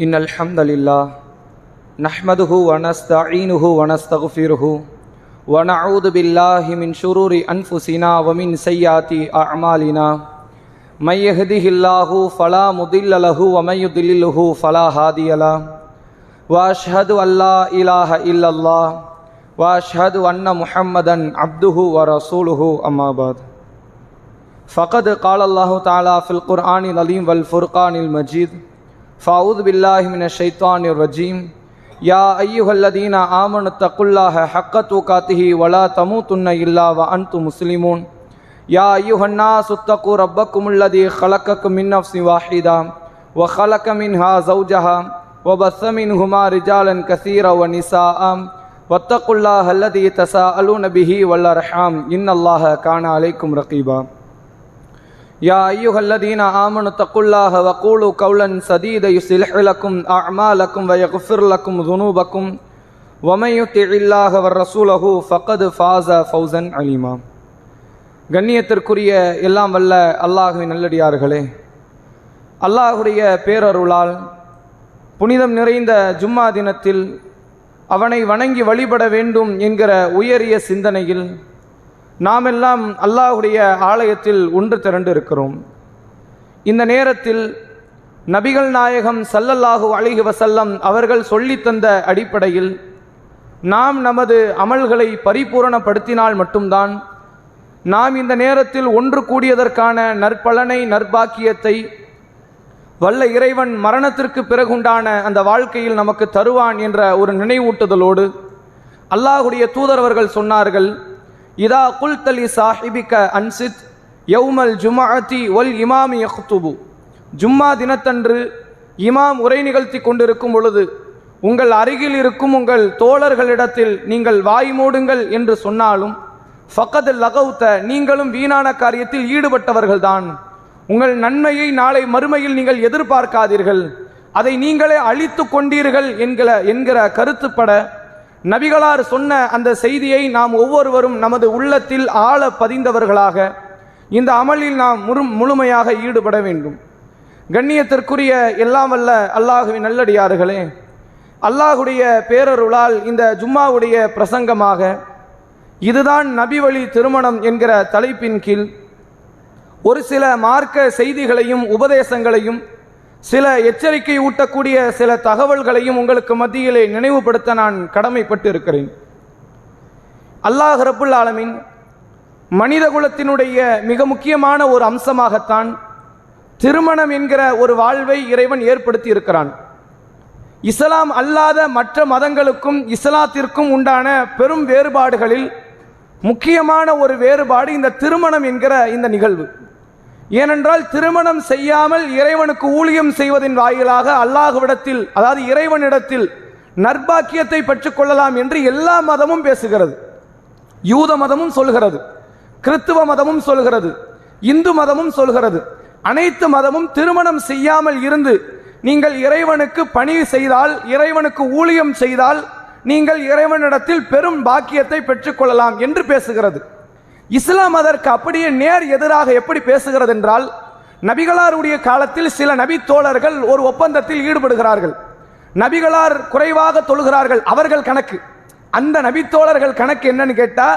إن الحمد لله نحمده ونستعينه ونستغفره ونعوذ بالله من شرور أنفسنا ومن سيئات أعمالنا. من يهده الله فلا مضل له ومن يضلله فلا هادي له. وأشهد أن لا إله إلا الله وأشهد أن محمدا عبده ورسوله أما بعد. فقد قال الله تعالى في القرآن العليم والفرقان المجيد فأعوذ بالله من الشيطان الرجيم. يا أيها الذين آمنوا اتقوا الله حق تقاته ولا تموتن إلا وأنتم مسلمون. يا أيها الناس اتقوا ربكم الذي خلقكم من نفس واحدة وخلق منها زوجها وبث منهما رجالا كثيرا ونساء. واتقوا الله الذي تساءلون به والأرحام. إن الله كان عليكم رقيبا. يا أيها الذين آمنوا اتقوا الله وقولوا قولا سديدا يصلح لكم أعمالكم ويغفر لكم ذنوبكم ومن يطع الله ورسوله فقد فاز فوزا عليما கண்ணியத்திற்குரிய எல்லாம் வல்ல அல்லாஹுவின் நல்லடியார்களே அல்லாஹுடைய பேரருளால் புனிதம் நிறைந்த ஜும்மா தினத்தில் அவனை வணங்கி வழிபட வேண்டும் என்கிற உயரிய சிந்தனையில் நாமெல்லாம் அல்லாஹுடைய ஆலயத்தில் ஒன்று திரண்டு இருக்கிறோம் இந்த நேரத்தில் நபிகள் நாயகம் சல்லல்லாஹு அலிஹி வசல்லம் அவர்கள் சொல்லித்தந்த அடிப்படையில் நாம் நமது அமல்களை பரிபூரணப்படுத்தினால் மட்டும்தான் நாம் இந்த நேரத்தில் ஒன்று கூடியதற்கான நற்பலனை நற்பாக்கியத்தை வல்ல இறைவன் மரணத்திற்கு பிறகுண்டான அந்த வாழ்க்கையில் நமக்கு தருவான் என்ற ஒரு நினைவூட்டுதலோடு அல்லாஹுடைய தூதரவர்கள் சொன்னார்கள் இதா குல்தலி சாஹிபிக்க அன்சித் யௌமல் ஜுமாஅத்தி ஒல் இமாமி யஹ்துபு ஜும்மா தினத்தன்று இமாம் உரை நிகழ்த்தி கொண்டிருக்கும் பொழுது உங்கள் அருகில் இருக்கும் உங்கள் தோழர்களிடத்தில் நீங்கள் வாய் மூடுங்கள் என்று சொன்னாலும் ஃபக்கத் லகவுத்த நீங்களும் வீணான காரியத்தில் ஈடுபட்டவர்கள்தான். உங்கள் நன்மையை நாளை மறுமையில் நீங்கள் எதிர்பார்க்காதீர்கள். அதை நீங்களே அழித்து கொண்டீர்கள் என்கிற என்கிற கருத்துப்பட நபிகளார் சொன்ன அந்த செய்தியை நாம் ஒவ்வொருவரும் நமது உள்ளத்தில் ஆழ பதிந்தவர்களாக இந்த அமலில் நாம் முழு முழுமையாக ஈடுபட வேண்டும். கண்ணியத்திற்குரிய எல்லாம் வல்ல அல்லாஹுவின் நல்லடியார்களே அல்லாஹுடைய பேரருளால் இந்த ஜும்மாவுடைய பிரசங்கமாக இதுதான் நபி வழி திருமணம் என்கிற தலைப்பின் கீழ் ஒரு சில மார்க்க செய்திகளையும் உபதேசங்களையும் சில எச்சரிக்கை ஊட்டக்கூடிய சில தகவல்களையும் உங்களுக்கு மத்தியிலே நினைவுபடுத்த நான் கடமைப்பட்டு இருக்கிறேன் அல்லாஹ் ரபுல் ஆலமின் மனித குலத்தினுடைய மிக முக்கியமான ஒரு அம்சமாகத்தான் திருமணம் என்கிற ஒரு வாழ்வை இறைவன் ஏற்படுத்தி இருக்கிறான் இஸ்லாம் அல்லாத மற்ற மதங்களுக்கும் இஸ்லாத்திற்கும் உண்டான பெரும் வேறுபாடுகளில் முக்கியமான ஒரு வேறுபாடு இந்த திருமணம் என்கிற இந்த நிகழ்வு. ஏனென்றால் திருமணம் செய்யாமல் இறைவனுக்கு ஊழியம் செய்வதின் வாயிலாக அல்லாஹுவிடத்தில் அதாவது இறைவனிடத்தில் நற்பாக்கியத்தை பெற்றுக்கொள்ளலாம் என்று எல்லா மதமும் பேசுகிறது. யூத மதமும் சொல்கிறது கிறித்துவ மதமும் சொல்கிறது இந்து மதமும் சொல்கிறது. அனைத்து மதமும் திருமணம் செய்யாமல் இருந்து நீங்கள் இறைவனுக்கு பணி செய்தால் இறைவனுக்கு ஊழியம் செய்தால் நீங்கள் இறைவனிடத்தில் பெரும் பாக்கியத்தை பெற்றுக்கொள்ளலாம் என்று பேசுகிறது. இஸ்லாம் அதற்கு அப்படியே நேர் எதிராக எப்படி பேசுகிறது என்றால் நபிகளாருடைய காலத்தில் சில நபி தோழர்கள் ஒரு ஒப்பந்தத்தில் ஈடுபடுகிறார்கள். நபிகளார் குறைவாக தொழுகிறார்கள் அவர்கள் கணக்கு. அந்த நபித்தோழர்கள் கணக்கு என்னன்னு கேட்டா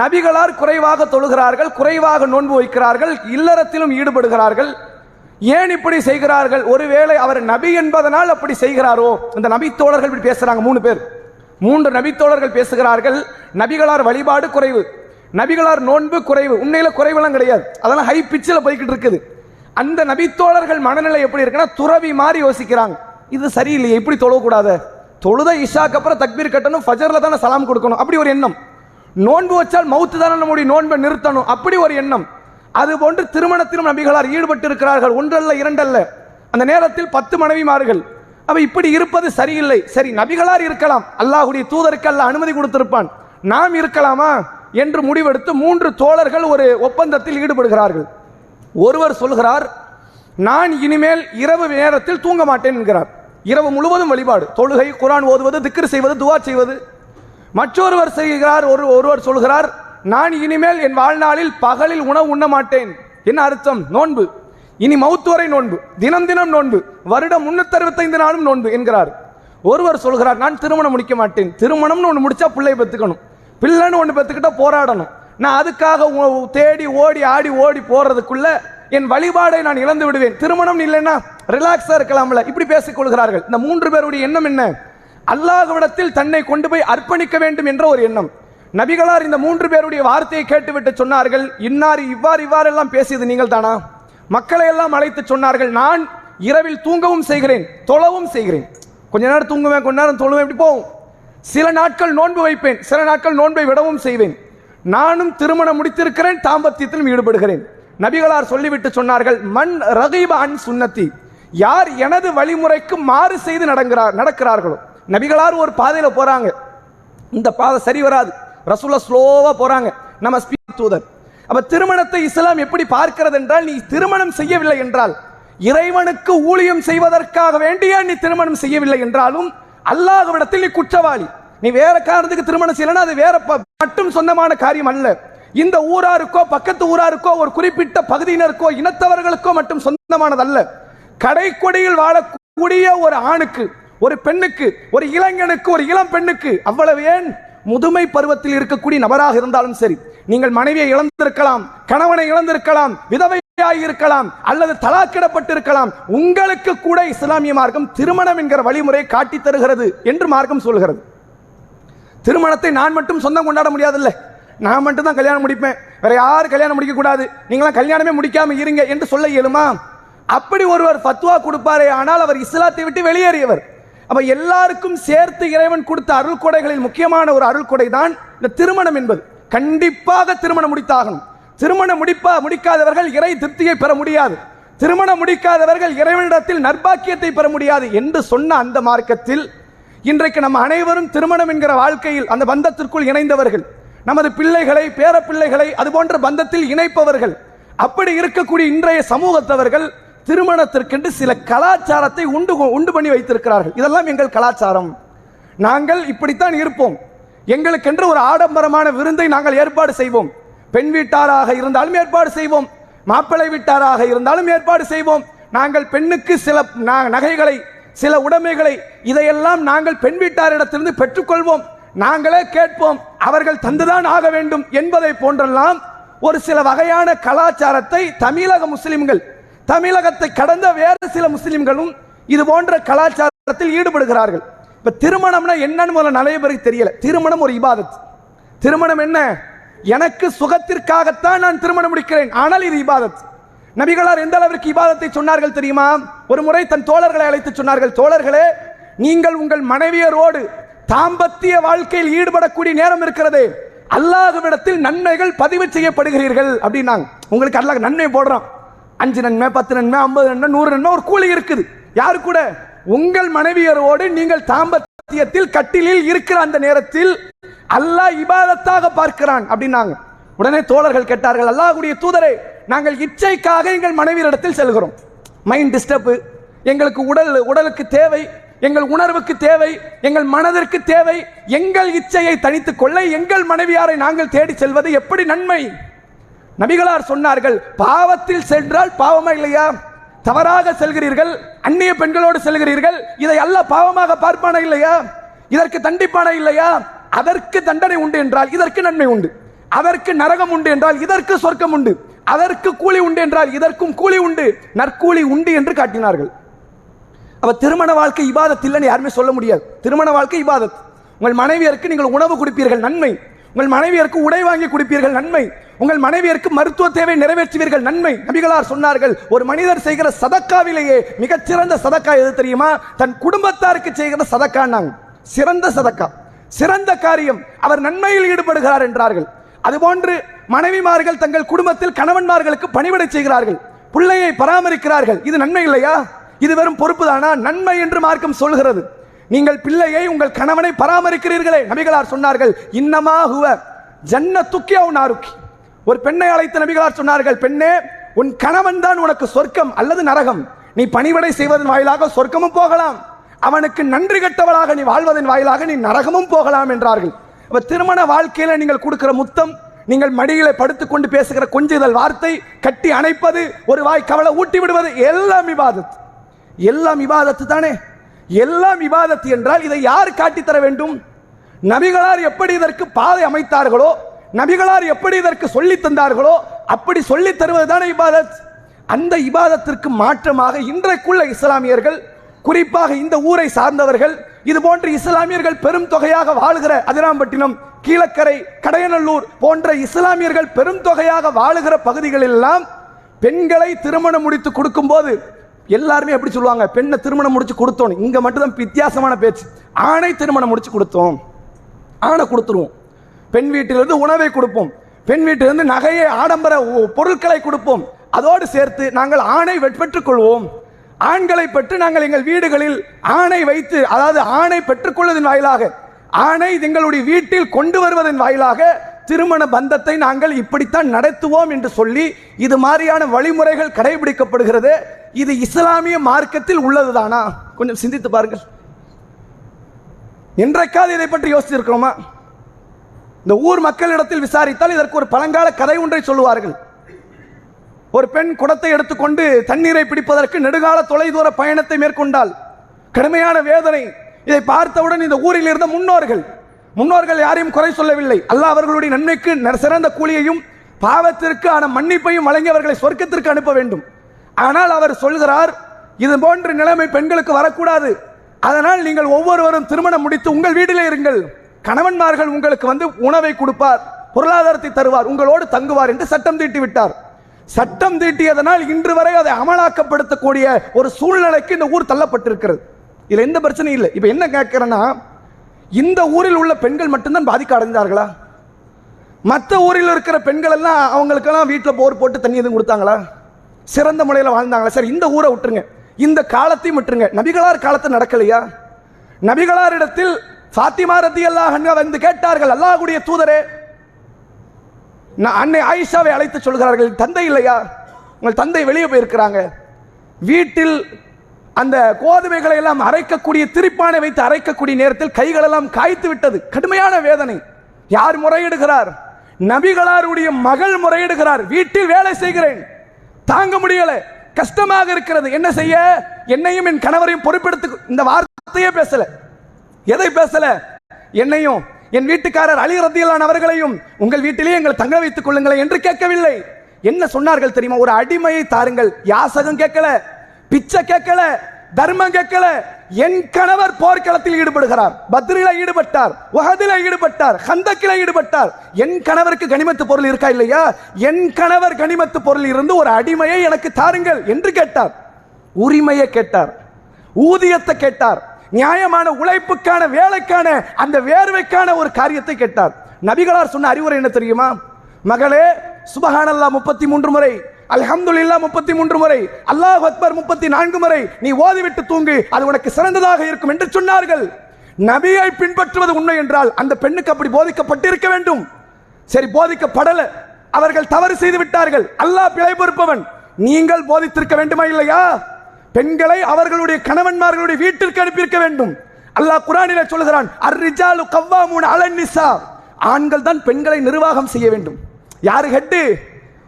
நபிகளார் குறைவாக தொழுகிறார்கள் குறைவாக நோன்பு வைக்கிறார்கள் இல்லறத்திலும் ஈடுபடுகிறார்கள். ஏன் இப்படி செய்கிறார்கள்? ஒருவேளை அவர் நபி என்பதனால் அப்படி செய்கிறாரோ? இந்த நபித்தோழர்கள் இப்படி பேசுறாங்க மூணு பேர். மூன்று நபித்தோழர்கள் பேசுகிறார்கள் நபிகளார் வழிபாடு குறைவு. நபிகளார் நோன்பு குறைவு உண்மையில குறைவெல்லாம் கிடையாது. அதெல்லாம் ஹை பிச்சில் போய்கிட்டு இருக்குது. அந்த நபித்தோழர்கள் மனநிலை எப்படி இருக்குன்னா துறவி மாதிரி யோசிக்கிறாங்க. இது சரியில்லையே இப்படி தொழக்கூடாது. தொழுத இஷாக்கு அப்புறம் தக்பீர் கட்டணும் ஃபஜர்ல தானே சலாம் கொடுக்கணும். அப்படி ஒரு எண்ணம். நோன்பு வச்சால் மவுத்து தானே நம்முடைய நோன்பை நிறுத்தணும். அப்படி ஒரு எண்ணம். அது போன்று திருமணத்திலும் நபிகளார் ஈடுபட்டு இருக்கிறார்கள் ஒன்றல்ல இரண்டல்ல. அந்த நேரத்தில் பத்து மனைவிமார்கள். அவ இப்படி இருப்பது சரியில்லை. சரி நபிகளார் இருக்கலாம். அல்லாஹுடைய தூதருக்கு அல்ல அனுமதி கொடுத்திருப்பான். நாம் இருக்கலாமா? என்று முடிவெடுத்து மூன்று தோழர்கள் ஒரு ஒப்பந்தத்தில் ஈடுபடுகிறார்கள். ஒருவர் சொல்கிறார் நான் இனிமேல் இரவு நேரத்தில் தூங்க மாட்டேன் என்கிறார். இரவு முழுவதும் வழிபாடு. தொழுகை குரான் ஓதுவது திக்ர் செய்வது துவா செய்வது. மற்றொருவர் செய்கிறார் ஒரு ஒருவர் சொல்கிறார் நான் இனிமேல் என் வாழ்நாளில் பகலில் உணவு உண்ண மாட்டேன். என்ன அர்த்தம்? நோன்பு. இனி மௌத்து வரை நோன்பு. தினம் தினம் நோன்பு. வருடம் முன்னூத்தி அறுபத்தைந்து நாளும் நோன்பு என்கிறார். ஒருவர் சொல்கிறார் நான் திருமணம் முடிக்க மாட்டேன். திருமணம்னு ஒன்று முடிச்சா பிள்ளை பெற்றுக்கணும் பிள்ளைன்னு ஒன்று பெற்றுக்கிட்ட போராடணும். நான் அதுக்காக உ- தேடி ஓடி ஆடி ஓடி போறதுக்குள்ள என் வழிபாடை நான் இழந்து விடுவேன். திருமணம் இல்லைன்னா ரிலாக்ஸா இருக்கலாம்ல. இப்படி பேசிக் கொள்கிறார்கள். இந்த மூன்று பேருடைய எண்ணம் என்ன? அல்லாஹ்விடத்தில் தன்னை கொண்டு போய் அர்ப்பணிக்க வேண்டும் என்ற ஒரு எண்ணம். நபிகளார் இந்த மூன்று பேருடைய வார்த்தையை கேட்டுவிட்டு சொன்னார்கள். இன்னார் இவ்வாறு இவ்வாறெல்லாம் பேசியது நீங்கள் தானா மக்களை எல்லாம் அழைத்து சொன்னார்கள். நான் இரவில் தூங்கவும் செய்கிறேன் தொழவும் செய்கிறேன். கொஞ்ச நேரம் தூங்குவேன் கொஞ்ச நேரம் தொழுவேன் இப்படி போவோம் சில நாட்கள் நோன்பு வைப்பேன் சில நாட்கள் நோன்பை விடவும் செய்வேன். நானும் திருமணம் முடித்திருக்கிறேன் தாம்பத்தியத்திலும் ஈடுபடுகிறேன். நபிகளார் சொல்லிவிட்டு சொன்னார்கள் மண் ரகீப அன் சுன்னத்தி. யார் எனது வழிமுறைக்கு மாறு செய்து நடக்கிறார் நடக்கிறார்களோ? நபிகளார் ஒரு பாதையில் போறாங்க. இந்த பாதை சரி வராது. ரசூலா ஸ்லோவா போறாங்க. நம்ம ஸ்பீக் தூதர். அப்ப திருமணத்தை இஸ்லாம் எப்படி பார்க்கிறது என்றால் நீ திருமணம் செய்யவில்லை என்றால் இறைவனுக்கு ஊழியம் செய்வதற்காக வேண்டிய நீ திருமணம் செய்யவில்லை என்றாலும் அல்லாஹ்விடத்தில் நீ குற்றவாளி. நீ வேற காரணத்துக்கு திருமணம் செய்யலன்னா அது வேற மட்டும் சொந்தமான காரியம் அல்ல. இந்த ஊராருக்கோ பக்கத்து ஊராருக்கோ ஒரு குறிப்பிட்ட பகுதியினருக்கோ இனத்தவர்களுக்கோ மட்டும் சொந்தமானதல்ல கடைக்கொடியில் வாழக்கூடிய ஒரு ஆணுக்கு ஒரு பெண்ணுக்கு ஒரு இளைஞனுக்கு ஒரு இளம் பெண்ணுக்கு அவ்வளவு ஏன்? முதுமை பருவத்தில் இருக்கக்கூடிய நபராக இருந்தாலும் சரி. நீங்கள் மனைவியை இழந்திருக்கலாம் கணவனை இழந்திருக்கலாம் விதவை இருக்கலாம் அல்லது தலாக்கிடப்பட்டிருக்கலாம். உங்களுக்கு கூட இஸ்லாமிய மார்க்கம் திருமணம் என்கிற வழிமுறை காட்டி தருகிறது என்று மார்க்கம் சொல்கிறது. திருமணத்தை நான் மட்டும் சொந்தம் கொண்டாட முடியாதுல்ல. நான் மட்டும் தான் கல்யாணம் முடிப்பேன். வேற யாரும் கல்யாணம் முடிக்க கூடாது நீங்களாம் கல்யாணமே முடிக்காம இருங்க என்று சொல்ல இயலுமா? அப்படி ஒருவர் ஃபத்வா கொடுப்பாரே ஆனால் அவர் இஸ்லாத்தை விட்டு வெளியேறியவர். அப்ப எல்லாருக்கும் சேர்த்து இறைவன் கொடுத்த அருள் கொடைகளில் முக்கியமான ஒரு அருள் கொடை தான் இந்த திருமணம் என்பது. கண்டிப்பாக திருமணம் முடித்தாகணும். திருமணம் முடிப்பா முடிக்காதவர்கள் இறை திருப்தியை பெற முடியாது. திருமணம் முடிக்காதவர்கள் இறைவனிடத்தில் நற்பாக்கியத்தை பெற முடியாது என்று சொன்ன அந்த மார்க்கத்தில் இன்றைக்கு நம்ம அனைவரும் திருமணம் என்கிற வாழ்க்கையில் அந்த பந்தத்திற்குள் இணைந்தவர்கள். நமது பிள்ளைகளை பேர பிள்ளைகளை அது போன்ற பந்தத்தில் இணைப்பவர்கள். அப்படி இருக்கக்கூடிய இன்றைய சமூகத்தவர்கள் திருமணத்திற்கென்று சில கலாச்சாரத்தை உண்டு உண்டு பண்ணி வைத்திருக்கிறார்கள். இதெல்லாம் எங்கள் கலாச்சாரம். நாங்கள் இப்படித்தான் இருப்போம். எங்களுக்கென்று ஒரு ஆடம்பரமான விருந்தை நாங்கள் ஏற்பாடு செய்வோம். பெண் வீட்டாராக இருந்தாலும் ஏற்பாடு செய்வோம். மாப்பிள்ளை வீட்டாராக இருந்தாலும் ஏற்பாடு செய்வோம். நாங்கள் பெண்ணுக்கு சில நகைகளை சில உடைமைகளை இதையெல்லாம் நாங்கள் பெண் வீட்டாரிடத்திலிருந்து பெற்றுக்கொள்வோம். நாங்களே கேட்போம் அவர்கள் தந்துதான் ஆக வேண்டும் என்பதை போன்றெல்லாம் ஒரு சில வகையான கலாச்சாரத்தை தமிழக முஸ்லிம்கள் தமிழகத்தை கடந்த வேறு சில முஸ்லிம்களும் இது போன்ற கலாச்சாரத்தில் ஈடுபடுகிறார்கள். இப்ப திருமணம்னா என்னன்னு முதல்ல நிறைய பேருக்கு தெரியல. திருமணம் ஒரு இபாதத். திருமணம் என்ன? எனக்கு சுகத்திற்காகத்தான் நான் திருமணம் முடிக்கிறேன். ஆனால் இது இபாதத். நபிகளார் எந்த அளவிற்கு இபாதத்தை சொன்னார்கள் தெரியுமா? ஒரு முறை தன் தோழர்களை அழைத்து சொன்னார்கள் தோழர்களே நீங்கள் உங்கள் மனைவியரோடு தாம்பத்திய வாழ்க்கையில் ஈடுபடக்கூடிய நேரம் இருக்கிறது. அல்லாஹ்விடத்தில் நன்மைகள் பதிவு செய்யப்படுகிறீர்கள் அப்படின்னாங்க. உங்களுக்கு அல்லாஹ் நன்மை போடுறோம் அஞ்சு நன்மை பத்து நன்மை ஐம்பது நன்மை நூறு நன்மை ஒரு கூலி இருக்குது. யாரு கூட? உங்கள் மனைவியரோடு நீங்கள் மத்தியத்தில் கட்டிலில் இருக்கிற அந்த நேரத்தில் அல்லாஹ் இபாதத்தாக பார்க்கிறான் அப்படின்னாங்க. உடனே தோழர்கள் கேட்டார்கள் அல்லாஹுடைய தூதரே நாங்கள் இச்சைக்காக எங்கள் மனைவியரிடத்தில் செல்கிறோம். மைண்ட் டிஸ்டர்ப் எங்களுக்கு உடல் உடலுக்கு தேவை எங்கள் உணர்வுக்கு தேவை எங்கள் மனதிற்கு தேவை எங்கள் இச்சையை தனித்துக் கொள்ள எங்கள் மனைவியாரை நாங்கள் தேடி செல்வது எப்படி நன்மை? நபிகளார் சொன்னார்கள் பாவத்தில் சென்றால் பாவமா இல்லையா? தவறாக செல்கிறீர்கள் அந்நிய பெண்களோடு செல்கிறீர்கள் இதை அல்ல பாவமாக பார்ப்பான இல்லையா? இதற்கு தண்டிப்பான இல்லையா? அதற்கு தண்டனை உண்டு என்றால் இதற்கு நன்மை உண்டு. அதற்கு நரகம் உண்டு என்றால் இதற்கு சொர்க்கம் உண்டு. அதற்கு கூலி உண்டு என்றால் இதற்கும் கூலி உண்டு. நற்கூலி உண்டு என்று காட்டினார்கள். அப்ப திருமண வாழ்க்கை இபாதத் இல்லைன்னு யாருமே சொல்ல முடியாது. திருமண வாழ்க்கை இபாதத். உங்கள் மனைவியருக்கு நீங்கள் உணவு கொடுப்பீர்கள் நன்மை. உங்கள் மனைவியருக்கு உடை வாங்கி கொடுப்பீர்கள் நன்மை. உங்கள் மனைவியருக்கு மருத்துவ தேவை நிறைவேற்றுவீர்கள். நன்மை. நபிகளார் சொன்னார்கள் ஒரு மனிதர் செய்கிற சதக்காவிலேயே மிகச்சிறந்த சதக்கா எது தெரியுமா? தன் குடும்பத்தாருக்கு செய்கிற சதக்கான்னாங்க சிறந்த சதக்கா. சிறந்த காரியம். அவர் நன்மையில் ஈடுபடுகிறார் என்றார்கள். அதுபோன்று மனைவிமார்கள் தங்கள் குடும்பத்தில் கணவன்மார்களுக்கு பணிவிடை செய்கிறார்கள். பிள்ளையை பராமரிக்கிறார்கள். இது நன்மை இல்லையா? இது வெறும் பொறுப்பு தானா? நன்மை என்று மார்க்கம் சொல்கிறது. நீங்கள் பிள்ளையை உங்கள் கணவனை பராமரிக்கிறீர்களே. நபிகளார் சொன்னார்கள் இன்னமா ஜன்ன துக்கியாவும் அவன் நாருக்கி. ஒரு பெண்ணை அழைத்த நபிகளார் சொன்னார்கள் பெண்ணே உன் கணவன் தான் உனக்கு சொர்க்கம் அல்லது நரகம். நீ பணிவிடை செய்வதன் வாயிலாக சொர்க்கமும் போகலாம். அவனுக்கு நன்றி கெட்டவளாக நீ வாழ்வதன் வாயிலாக நீ நரகமும் போகலாம் என்றார்கள். திருமண வாழ்க்கையில நீங்கள் கொடுக்கிற முத்தம் நீங்கள் மடியில படுத்துக்கொண்டு பேசுகிற கொஞ்சுதல் வார்த்தை கட்டி அணைப்பது ஒரு வாய் கவலை ஊட்டி விடுவது எல்லாம் விவாதத்து. எல்லாம் விவாதத்து தானே? எல்லாம் விவாதத்து என்றால் இதை யார் காட்டித் தர வேண்டும்? நபிகளார் எப்படி இதற்கு பாதை அமைத்தார்களோ நபிகளார் எப்படி இதற்கு சொல்லித் தந்தார்களோ அப்படி சொல்லித் தருவதுதானே இபாதத். அந்த இபாதத்திற்கு மாற்றமாக இன்றைக்குள்ள இஸ்லாமியர்கள் குறிப்பாக இந்த ஊரை சார்ந்தவர்கள் இது போன்ற இஸ்லாமியர்கள் பெரும் தொகையாக வாழுகிற அதிராம்பட்டினம் கீழக்கரை கடையநல்லூர் போன்ற இஸ்லாமியர்கள் பெரும் தொகையாக வாழுகிற பகுதிகளெல்லாம் பெண்களை திருமணம் முடித்து கொடுக்கும்போது எல்லாருமே எப்படி சொல்லுவாங்க பெண்ணை திருமணம் முடிச்சு கொடுத்தோம் இங்க மட்டும்தான் வித்தியாசமான பேச்சு. ஆணை திருமணம் முடிச்சு கொடுத்தோம். ஆணை கொடுத்துருவோம். பெண் வீட்டிலிருந்து உணவை கொடுப்போம். பெண் வீட்டிலிருந்து நகையை ஆடம்பர பொருட்களை கொடுப்போம். அதோடு சேர்த்து நாங்கள் ஆணை பெற்றுக் கொள்வோம் ஆண்களை பெற்று நாங்கள் எங்கள் வீடுகளில் ஆணை வைத்து அதாவது ஆணை பெற்றுக்கொள்வதன் வாயிலாக ஆணை எங்களுடைய வீட்டில் கொண்டு வருவதன் வாயிலாக திருமண பந்தத்தை நாங்கள் இப்படித்தான் நடத்துவோம் என்று சொல்லி இது மாதிரியான வழிமுறைகள் கடைபிடிக்கப்படுகிறது. இது இஸ்லாமிய மார்க்கத்தில் உள்ளதுதானா? கொஞ்சம் சிந்தித்து பாருங்கள். என்றைக்காவது இதை பற்றி யோசிச்சிருக்கிறோமா இந்த ஊர் மக்களிடத்தில் விசாரித்தால் இதற்கு ஒரு பழங்கால கதை ஒன்றை சொல்லுவார்கள். ஒரு பெண் குடத்தை எடுத்துக்கொண்டு தண்ணீரை பிடிப்பதற்கு நெடுகால தொலைதூர பயணத்தை மேற்கொண்டால் கடுமையான வேதனை. இதை பார்த்தவுடன் இந்த ஊரில் இருந்த முன்னோர்கள் முன்னோர்கள் யாரையும் குறை சொல்லவில்லை. அல்லாஹ் அவர்களுடைய நன்மைக்கு சிறந்த கூலியையும் பாவத்திற்கு ஆன மன்னிப்பையும் வழங்கி அவர்களை சொர்க்கத்திற்கு அனுப்ப வேண்டும். ஆனால் அவர் சொல்கிறார் இது போன்ற நிலைமை பெண்களுக்கு வரக்கூடாது. அதனால் நீங்கள் ஒவ்வொருவரும் திருமணம் முடித்து உங்கள் வீட்டிலே இருங்கள். கணவன்மார்கள் உங்களுக்கு வந்து உணவை கொடுப்பார் பொருளாதாரத்தை தருவார் உங்களோடு தங்குவார் என்று சட்டம் தீட்டி விட்டார். சட்டம் தீட்டியதனால் இன்று வரை அதை அமலாக்கப்படுத்தக்கூடிய ஒரு சூழ்நிலைக்கு இந்த ஊர் தள்ளப்பட்டிருக்கிறது. இதில் எந்த பிரச்சனையும் இல்லை. இப்போ என்ன கேட்குறேன்னா இந்த ஊரில் உள்ள பெண்கள் மட்டும்தான் பாதிக்க அடைந்தார்களா? மற்ற ஊரில் இருக்கிற பெண்கள் எல்லாம் அவங்களுக்கெல்லாம் வீட்டில் போர் போட்டு தண்ணி எதுவும் கொடுத்தாங்களா? சிறந்த முறையில் வாழ்ந்தாங்களா? சரி இந்த ஊரை விட்டுருங்க. இந்த காலத்தையும் விட்டுருங்க. நபிகளார் காலத்தை நடக்கலையா? நபிகளார் இடத்தில் ஃபாத்திமா ரதி அல்லாஹ் வந்து கேட்டார்கள் அல்லாஹுடைய தூதரே நான் அன்னை ஆயிஷாவை அழைத்து சொல்கிறார்கள் தந்தை இல்லையா? உங்கள் தந்தை வெளியே போயிருக்கிறாங்க. வீட்டில் அந்த கோதுமைகளை எல்லாம் அரைக்கக்கூடிய திருப்பானை வைத்து அரைக்கக்கூடிய நேரத்தில் கைகளெல்லாம் காய்த்து விட்டது. கடுமையான வேதனை. யார் முறையிடுகிறார்? நபிகளாருடைய மகள் முறையிடுகிறார். வீட்டில் வேலை செய்கிறேன். தாங்க முடியல. கஷ்டமாக இருக்கிறது. என்ன செய்ய? என்னையும் என் கணவரையும் பொறுப்பெடுத்து இந்த வார்த்தையே பேசல. எதை பேசல? என்னையும் என் வீட்டுக்காரர் அலி ரத்தியலான் அவர்களையும் உங்கள் வீட்டிலே எங்கள் தங்க வைத்துக் கொள்ளுங்களேன் என்று கேட்கவில்லை. என்ன சொன்னார்கள் தெரியுமா? ஒரு அடிமையை தாருங்கள். யாசகம் கேட்கல பிச்சை கேட்கல தர்மம் கேட்கல. என் கணவர் போர்க்களத்தில் ஈடுபடுகிறார். பத்ரில ஈடுபட்டார் உஹதில ஈடுபட்டார் ஹந்தக்கில ஈடுபட்டார். என் கணவருக்கு கனிமத்து பொருள் இருக்கா இல்லையா? என் கணவர் கனிமத்து பொருள் இருந்து ஒரு அடிமையை எனக்கு தாருங்கள் என்று கேட்டார். உரிமையை கேட்டார். ஊதியத்தை கேட்டார். நியாயமான உழைப்புக்கான வேலைக்கான அந்த வேர்வைக்கான ஒரு காரியத்தை கேட்டார். நபிகளார் சொன்ன அறிவுரை என்ன தெரியுமா? மகளே சுபஹானல்லா முப்பத்தி மூன்று முறை அல்ஹம்துல்லா முப்பத்தி மூன்று முறை அல்லாஹ் அக்பர் முப்பத்தி நான்கு முறை நீ ஓதிவிட்டு தூங்கு அது உனக்கு சிறந்ததாக இருக்கும் என்று சொன்னார்கள். நபியை பின்பற்றுவது உண்மை என்றால் அந்த பெண்ணுக்கு அப்படி போதிக்கப்பட்டிருக்க வேண்டும். சரி போதிக்கப்படல. அவர்கள் தவறு செய்து விட்டார்கள். அல்லாஹ் பிழை பொறுப்பவன். நீங்கள் போதித்திருக்க வேண்டுமா இல்லையா? பெண்களை அவர்களுடைய கணவன்மார்களுடைய வீட்டிற்கு அனுப்பியிருக்க வேண்டும். அல்லாஹ் குரானிலே சொல்லுகிறான் அர்ரிஜாலு கவ்வாமூன் அலன் ஆண்கள் தான் பெண்களை நிர்வாகம் செய்ய வேண்டும். யாரு ஹெட்டு?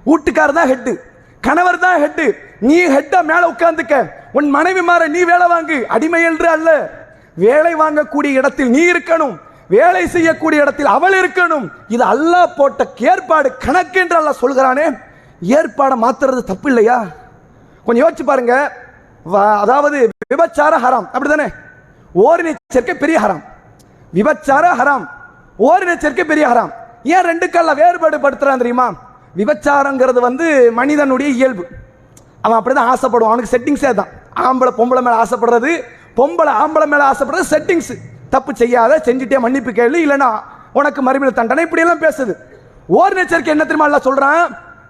வீட்டுக்காரர் தான் ஹெட்டு. கணவர் தான் ஹெட்டு. நீ ஹெட்டா மேல உட்காந்துக்க உன் மனைவி மாற நீ வேலை வாங்கு. அடிமை என்று அல்ல. வேலை வாங்கக்கூடிய இடத்தில் நீ இருக்கணும். வேலை செய்யக்கூடிய இடத்தில் அவள் இருக்கணும். இது அல்லாஹ் போட்ட ஏற்பாடு கணக்கு என்று அல்லாஹ் சொல்கிறானே. ஏற்பாடை மாத்துறது தப்பு இல்லையா? கொஞ்சம் யோசிச்சு பாருங்க. அதாவது விபச்சார ஹராம் அப்படிதானே? ஓரினை சேர்க்கை பெரிய ஹராம். விபச்சார ஹராம் ஓரினை சேர்க்கை பெரிய ஹராம். ஏன் ரெண்டு கல்ல வேறுபாடு படுத்துறான் தெரியுமா? விபச்சாரங்கிறது வந்து மனிதனுடைய இயல்பு. அவன் அப்படிதான் ஆசைப்படுவான். அவனுக்கு செட்டிங்ஸே தான் ஆம்பளை பொம்பளை மேலே ஆசைப்படுறது பொம்பளை ஆம்பளை மேலே ஆசைப்படுறது செட்டிங்ஸ் தப்பு செய்யாத செஞ்சுட்டே மன்னிப்பு கேளு இல்லைன்னா உனக்கு மறுமையில் தண்டனை. இப்படியெல்லாம் பேசுது. ஓரின சேர்க்கை என்ன தெரியுமா எல்லாம் சொல்கிறான்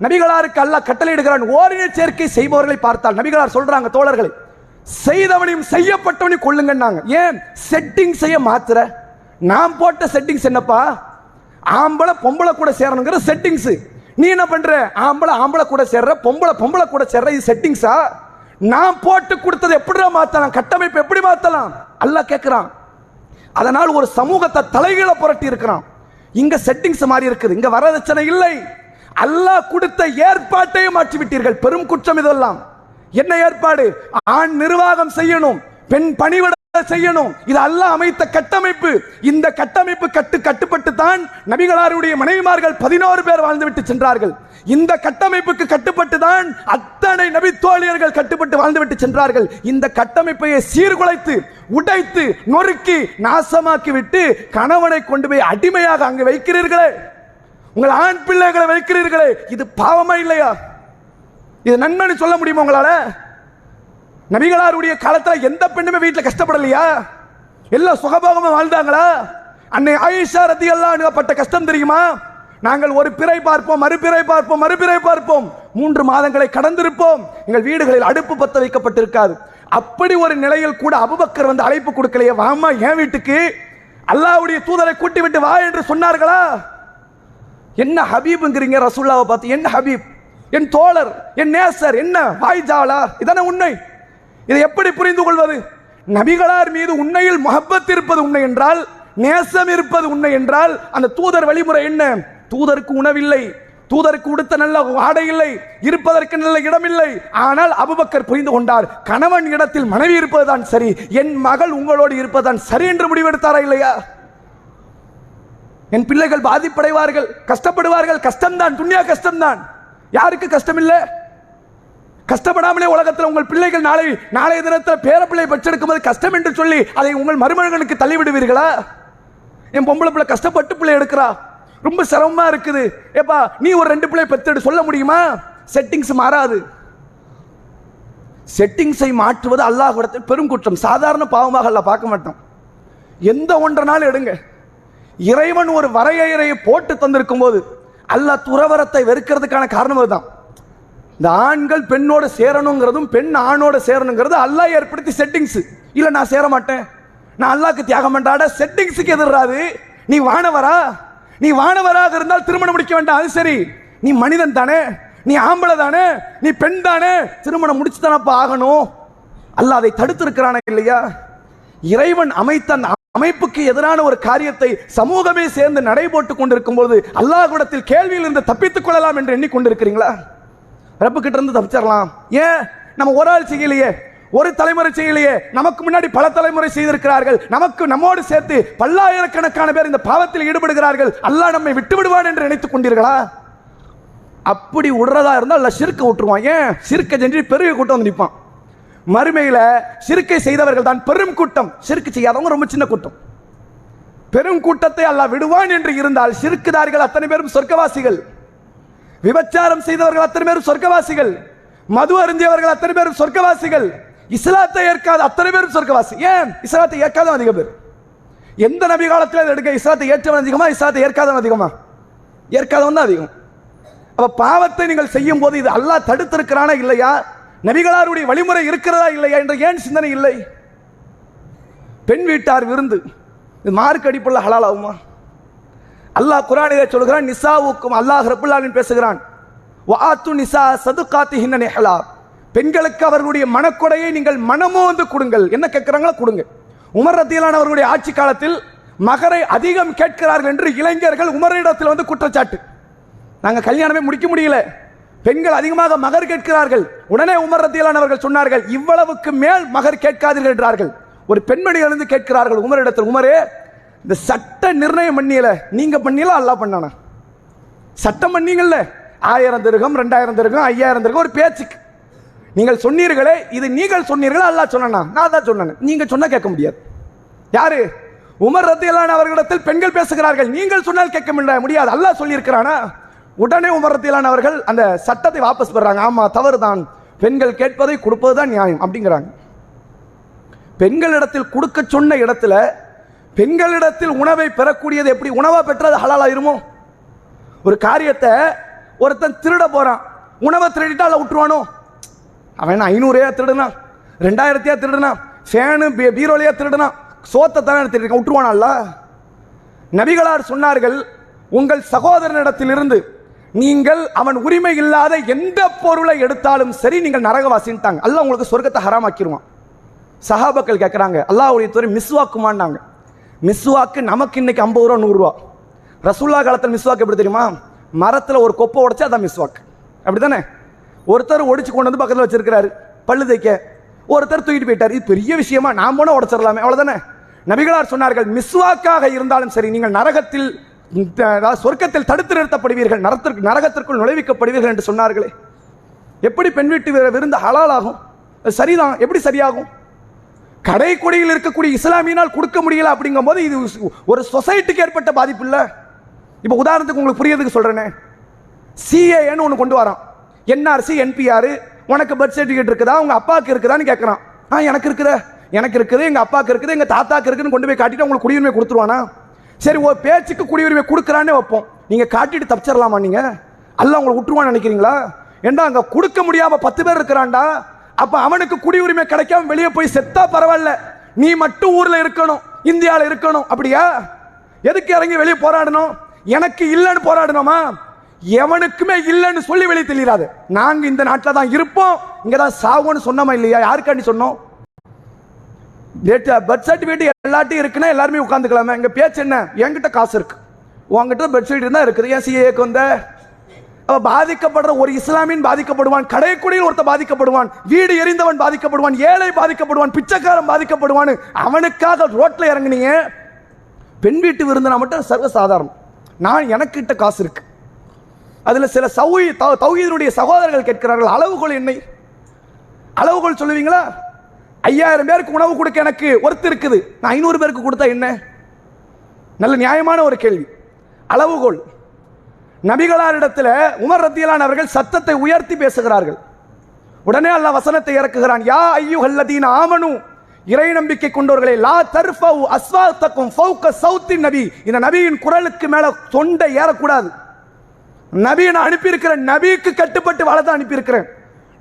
நபிகளாருக்கு அல்லாஹ் கட்டளையிடுகிறான். ஓரின சேர்க்கை செய்பவர்களை பார்த்தால் நபிகளார் சொல்றாங்க தோழர்களை செய்தவனையும் செய்யப்பட்டவனையும் கொள்ளுங்கன்னாங்க ஏன்? செட்டிங் செய்ய மாத்துற. நான் போட்ட செட்டிங்ஸ் என்னப்பா? ஆம்பளை பொம்பளை கூட சேரணுங்கிற செட்டிங்ஸ் நீ என்ன பண்ற? ஆம்பளை ஆம்பளை கூட சேர்ற பொம்பளை பொம்பளை கூட சேர்ற இது செட்டிங்ஸா நான் போட்டு கொடுத்தது எப்படிடா மாத்தலாம்? கட்டமைப்பு எப்படி மாத்தலாம்? அல்ல கேட்கிறான் அதனால் ஒரு சமூகத்தை தலைகீழ புரட்டி இருக்கிறான். இங்க செட்டிங்ஸ் மாறி இருக்குது. இங்க வரதட்சணை இல்லை. அல்லாஹ் கொடுத்த ஏற்பாட்டையே மாற்றி விட்டீர்கள் பெரும் குற்றம் இதெல்லாம். என்ன ஏற்பாடு? ஆண் நிர்வாகம் செய்யணும் பெண் பணிவிட செய்யணும். இது அல்லாஹ் அமைத்த கட்டமைப்பு. இந்த கட்டமைப்பு கட்டு கட்டுப்பட்டு தான் நபிகளாருடைய மனைவிமார்கள் பதினோரு பேர் வாழ்ந்துவிட்டு சென்றார்கள். இந்த கட்டமைப்புக்கு கட்டுப்பட்டு தான் அத்தனை நபி தோழியர்கள் கட்டுப்பட்டு வாழ்ந்துவிட்டு சென்றார்கள். இந்த கட்டமைப்பையை சீர்குலைத்து உடைத்து நொறுக்கி நாசமாக்கி விட்டு கணவனை கொண்டு போய் அடிமையாக அங்கு வைக்கிறீர்களே. உங்கள் ஆண் பிள்ளைகளை வைக்கிறீர்களே இது பாவமா இல்லையா? இது நன்மைன்னு சொல்ல முடியுமா உங்களால? நபிகளாருடைய காலத்தில் எந்த பெண்ணுமே வீட்டில் கஷ்டப்படலையா? எல்லாம் சுகபோகமாக வாழ்ந்தாங்களா? அன்னை ஆயிஷா ரத்தி எல்லாம் பட்ட கஷ்டம் தெரியுமா? நாங்கள் ஒரு பிறை பார்ப்போம் மறுபிறை பார்ப்போம் மறுபிறை பார்ப்போம். மூன்று மாதங்களை கடந்திருப்போம். எங்கள் வீடுகளில் அடுப்பு பத்த வைக்கப்பட்டிருக்காது. அப்படி ஒரு நிலையில் கூட அபுபக்கர் வந்து அழைப்பு கொடுக்கலையே வாமா என் வீட்டுக்கு? அல்லாவுடைய தூதரை கூட்டி விட்டு வா என்று சொன்னார்களா? என்ன ஹபீப்ங்கிறீங்க ரசூல்லாவை பார்த்து? என்ன ஹபீப்? என் தோழர் என் நேசர் என்ன? வாய் ஜாலா? இதான உண்மை. இதை எப்படி புரிந்து கொள்வது? நபிகளார் மீது உண்மையில் முகப்பத் இருப்பது உண்மை என்றால் நேசம் இருப்பது உண்மை என்றால் அந்த தூதர் வழிமுறை என்ன? தூதருக்கு உணவில்லை. தூதருக்கு உடுத்த நல்ல ஆடை இல்லை. இருப்பதற்கு நல்ல இடம் இல்லை. ஆனால் அபுபக்கர் புரிந்து கொண்டார். கணவன் இடத்தில் மனைவி இருப்பதுதான் சரி. என் மகள் உங்களோடு இருப்பதுதான் சரி என்று முடிவெடுத்தாரா இல்லையா? என் பிள்ளைகள் பாதிப்படைவார்கள் கஷ்டப்படுவார்கள். கஷ்டம்தான் துன்யா கஷ்டம்தான். யாருக்கு கஷ்டம் இல்லை கஷ்டப்படாமலே உலகத்தில் உங்கள் பிள்ளைகள் நாளை நாளைய தினத்தில் பேரப்பிள்ளை பெற்றெடுக்கும் போது கஷ்டம் என்று சொல்லி அதை உங்கள் மருமகனுக்கு தள்ளிவிடுவீர்களா? என் பொம்பளை பிள்ளை கஷ்டப்பட்டு பிள்ளை எடுக்கிறா? ரொம்ப சிரமமா இருக்குது. ஏப்பா நீ ஒரு ரெண்டு பிள்ளை பெத்தெடு சொல்ல முடியுமா? செட்டிங்ஸ் மாறாது. செட்டிங்ஸை மாற்றுவது அல்லாஹ் இடத்தில் பெரும் குற்றம். சாதாரண பாவமாக அல்ல பார்க்க மாட்டோம். எந்த ஒன்றனாலும் எடுங்க. இறைவன் ஒரு வரையறையை போட்டு தந்திருக்கும் போது அல்லாஹ் துறவரத்தை வெறுக்கிறதுக்கான காரணம் அதுதான். இந்த ஆண்கள் பெண்ணோட சேரணுங்கிறதும் பெண் ஆணோட சேரணுங்கிறது அல்லாஹ் ஏற்படுத்தி செட்டிங்ஸ் இல்ல நான் சேர மாட்டேன் நான் அல்லாக்கு தியாகம் பண்றாட? செட்டிங்ஸுக்கு எதிராது நீ வானவரா? நீ வானவராக இருந்தால் திருமணம் முடிக்க வேண்டாம் அது சரி. நீ மனிதன் தானே? நீ ஆம்பளை தானே? நீ பெண் தானே? திருமணம் முடிச்சு தானப்பா ஆகணும்? அல்லாஹ் அதை தடுத்திருக்கிறானே இல்லையா? இறைவன் அமைத்த அந்த அமைப்புக்கு எதிரான ஒரு காரியத்தை சமூகமே சேர்ந்து நடைபோட்டு கொண்டிருக்கும் போது அல்லாஹ்விடத்தில் கேள்வியில் இருந்து தப்பித்துக் கொள்ளலாம் என்று எண்ணிக்கொண்டிருக்கிறீங்களா? ரப்பு கிட்ட இருந்து தப்பிச்சிடலாம். ஏன்? நம்ம ஒரு ஆள் செய்யலையே. ஒரு தலைமுறை செய்யலையே. நமக்கு முன்னாடி பல தலைமுறை செய்திருக்கிறார்கள். நமக்கு நம்மோடு சேர்த்து பல்லாயிரக்கணக்கான பேர் இந்த பாவத்தில் ஈடுபடுகிறார்கள். அல்லாஹ் நம்மை விட்டு விடுவான் என்று நினைத்துக் கொண்டீர்களா? அப்படி விடுறதா இருந்தால் அல்ல சிறுக்க விட்டுருவான் ஏன்? சிறுக்க செஞ்சு பெரிய கூட்டம் வந்து நிற்பான். மறுமையில சிறுக்கை செய்தவர்கள் தான் பெரும் கூட்டம். சிறுக்கு செய்யாதவங்க ரொம்ப சின்ன கூட்டம். பெரும் கூட்டத்தை அல்ல விடுவான் என்று இருந்தால் சிறுக்குதார்கள் அத்தனை பேரும் சொர்க்கவாசிகள். விபச்சாரம் செய்தவர்கள் அத்தனை பேரும் சொர்க்கவாசிகள். மது அருந்தியவர்கள் அத்தனை பேரும் சொர்க்கவாசிகள். இஸ்லாத்தை ஏற்காத அத்தனை பேரும் சொர்க்கவாசி. ஏன்? இஸ்லாத்தை ஏற்காத அதிக பேர். எந்த நபி காலத்தில் எடுக்க இஸ்லாத்தை ஏற்றவன் அதிகமா இஸ்லாத்தை ஏற்காதவன் அதிகமா? ஏற்காதவன் தான் அதிகம். அப்ப பாவத்தை நீங்கள் செய்யும் போது இது அல்லாஹ் தடுத்திருக்கிறானா இல்லையா? நபிகளாருடைய வழிமுறை இருக்கிறதா இல்லையா என்ற ஏன் சிந்தனை இல்லை? பெண் வீட்டார் விருந்து இது மார்க் அடிப்புள்ள ஹலால் ஆகுமா அல்லாஹ் குரானிலே சொல்கிறான் நிசாவுக்கும் அல்லாஹ் ரபுல்லாலின் பேசுகிறான் வாத்து நிசா சதுகாத்தி ஹின்ன நெஹலா. பெண்களுக்கு அவர்களுடைய மனக்கொடையை நீங்கள் மனமோ வந்து கொடுங்கள். என்ன கேட்குறாங்களோ கொடுங்க. உமர் ரத்தியிலான அவர்களுடைய ஆட்சி காலத்தில் மகரை அதிகம் கேட்கிறார்கள் என்று இளைஞர்கள் உமரிடத்தில் வந்து குற்றச்சாட்டு. நாங்கள் கல்யாணமே முடிக்க முடியல. பெண்கள் அதிகமாக மகர் கேட்கிறார்கள். உடனே உமர் ரத்தியலானவர்கள் சொன்னார்கள் இவ்வளவுக்கு மேல் மகர் கேட்காதீர்கள் என்றார்கள். ஒரு பெண்மணி எழுந்து கேட்கிறார்கள் உமரிடத்தில் உமரே இந்த சட்ட நிர்ணயம் பண்ணியல நீங்க பண்ணியல? அல்லாஹ் பண்ணானா? சட்டம் பண்ணீங்கல்ல? ஆயிரம் திருகம் ரெண்டாயிரம் திருகம் ஐயாயிரம் திருகம் ஒரு பேச்சுக்கு. நீங்கள் சொன்னீர்களே இது நீங்கள் சொன்னீர்களா? அல்லாஹ் சொன்னா நான் தான் சொன்னேன். நீங்க சொன்னா கேட்க முடியாது. யாரு? உமர் ரத்தியலான அவர்களிடத்தில் பெண்கள் பேசுகிறார்கள். நீங்கள் சொன்னால் கேட்க முடியாது. அல்லாஹ் சொல்லியிருக்கிறானா? உடனே உமரத்திலான அவர்கள் அந்த சட்டத்தை வாபஸ் பெறாங்க ஆமா தவறுதான். பெண்கள் கேட்பதை கொடுப்பதுதான் நியாயம் அப்படிங்கிறாங்க. பெண்களிடத்தில் கொடுக்க சொன்ன இடத்துல பெண்களிடத்தில் உணவை பெறக்கூடியது எப்படி? உணவை பெற்றது ஹலாலாயிருமோ ஒரு காரியத்தை ஒருத்தன் திருட போறான். உணவை திருடிட்டா அல்ல விட்டுருவானோ அவன் என்ன ஐநூறுயா திருடுனான் ரெண்டாயிரத்தையா திருடுனான் ஃபேனு பீ- பீரோலையா திருடுனான் சோத்தை தானே திருடிருக்கான். விட்டுருவானல்ல நபிகளார் சொன்னார்கள் உங்கள் சகோதரனிடத்திலிருந்து நீங்கள் அவன் உரிமை இல்லாத எந்த பொருளை எடுத்தாலும் சரி நீங்கள் நரகவாசின்ட்டாங்க. அல்லாஹ் உங்களுக்கு சொர்க்கத்தை ஹராமாக்கிடுவான் சஹாபாக்கள் கேட்குறாங்க அல்லாஹுடைய துறை மிஸ்வாக்குமான்னாங்க. மிஸ்வாக்கு நமக்கு இன்னைக்கு ஐம்பது ரூபா நூறுரூவா ரசுல்லா காலத்தில் மிஸ்வாக்கு எப்படி தெரியுமா? மரத்தில் ஒரு கொப்பை உடைச்சா அதான் அப்படி தானே ஒருத்தர் ஒடிச்சு கொண்டு வந்து பக்கத்தில் வச்சிருக்கிறாரு பல்லு தைக்க ஒருத்தர் தூக்கிட்டு போயிட்டார். இது பெரிய விஷயமா நாம் போனா உடச்சிடலாமே. அவ்வளோதானே நபிகளார் சொன்னார்கள் மிஸ்வாக்காக இருந்தாலும் சரி நீங்கள் நரகத்தில் சொர்க்கத்தில் தடுத்து நிறுத்தப்படுவீர்கள் நரத்திற்கு நரகத்திற்குள் நுழைவிக்கப்படுவீர்கள் என்று சொன்னார்களே. எப்படி பெண் வீட்டு விருந்து ஹலால் ஆகும் சரிதான். எப்படி சரியாகும்? கடைக்குடியில் இருக்கக்கூடிய இஸ்லாமியினால் கொடுக்க முடியல அப்படிங்கும்போது இது ஒரு சொசைட்டிக்கு ஏற்பட்ட பாதிப்பு இல்லை. இப்போ உதாரணத்துக்கு உங்களுக்கு புரியறதுக்கு சொல்றேனே. சிஏன்னு ஒன்று கொண்டு வரான். என்ஆர்சி என்பிஆர் உனக்கு பர்த் சர்டிஃபிகேட் இருக்குதா? உங்க அப்பாவுக்கு இருக்குதான்னு கேட்கறான் ஆ எனக்கு இருக்குதா. எனக்கு இருக்குது எங்க அப்பாவுக்கு இருக்குது எங்க தாத்தாக்கு இருக்குதுன்னு கொண்டு போய் காட்டிட்டு உங்களுக்கு குடியுரிமை கொடுத்துருவானா? சரி ஒரு பேச்சுக்கு குடியுரிமை கொடுக்குறான்னு வைப்போம். நீங்கள் காட்டிட்டு தப்பிச்சிடலாமா நீங்கள் அல்ல உங்களை விட்டுருவான்னு நினைக்கிறீங்களா? ஏண்டா அங்கே கொடுக்க முடியாமல் பத்து பேர் இருக்கிறான்டா? அப்போ அவனுக்கு குடியுரிமை கிடைக்காம வெளியே போய் செத்தா பரவாயில்ல. நீ மட்டும் ஊரில் இருக்கணும் இந்தியாவில் இருக்கணும் அப்படியா? எதுக்கு இறங்கி வெளியே போராடணும்? எனக்கு இல்லைன்னு போராடணுமா? எவனுக்குமே இல்லைன்னு சொல்லி வெளியே தெளிராது நாங்கள் இந்த நாட்டில் தான் இருப்போம். இங்கே தான் சாவோன்னு சொன்னோமா இல்லையா? யாருக்காண்டி சொன்னோம்? பர்த் சர்டிஃபிகேட் எல்லாட்டையும் இருக்குன்னா எல்லாருமே உட்காந்துக்கலாமே எங்கள் பேச்சு என்ன? என்கிட்ட காசு இருக்கு. உங்ககிட்ட பர்த் சர்டிஃபிகேட் தான் இருக்குது. ஏன் சிஏக்கு வந்த? பாதிக்கப்படுற ஒரு இஸ்லாமின் பாதிக்கப்படுவான். கடைக்குடியில் ஒருத்த பாதிக்கப்படுவான். வீடு எரிந்தவன் பாதிக்கப்படுவான். ஏழை பாதிக்கப்படுவான். பிச்சைக்காரன் பாதிக்கப்படுவான் அவனுக்காக ரோட்ல இறங்குனீங்க. பெண் வீட்டு விருந்தினா மட்டும் சர்வசாதாரணம். நான் எனக்கிட்ட காசு இருக்கு. அதுல சில சௌகி தௌஹீதனுடைய சகோதரர்கள் கேட்கிறார்கள் அளவுகோல் என்னை? அளவுகோல் சொல்லுவீங்களா? ஐயாயிரம் பேருக்கு உணவு கொடுக்க எனக்கு ஒருத்தர் இருக்குது. நான் ஐநூறு பேருக்கு கொடுத்தா என்ன? நல்ல நியாயமான ஒரு கேள்வி. அளவுகோல். நபிகளாரிடத்தில் உமர் ரத்தியலான் அவர்கள் சத்தத்தை உயர்த்தி பேசுகிறார்கள். உடனே அல்ல வசனத்தை இறக்குகிறான். யா ஐயுஹல்லதீன ஆமனு. இறை நம்பிக்கை கொண்டவர்களே லா தர்ஃபவு அஸ்வாத்தக்கும் ஃபவுக்க சவுத்தின் நபி. இந்த நபியின் குரலுக்கு மேலே தொண்டை ஏறக்கூடாது. நபியை நான் அனுப்பியிருக்கிறேன் நபிக்கு கட்டுப்பட்டு வாழதான் அனுப்பியிருக்கிறேன்.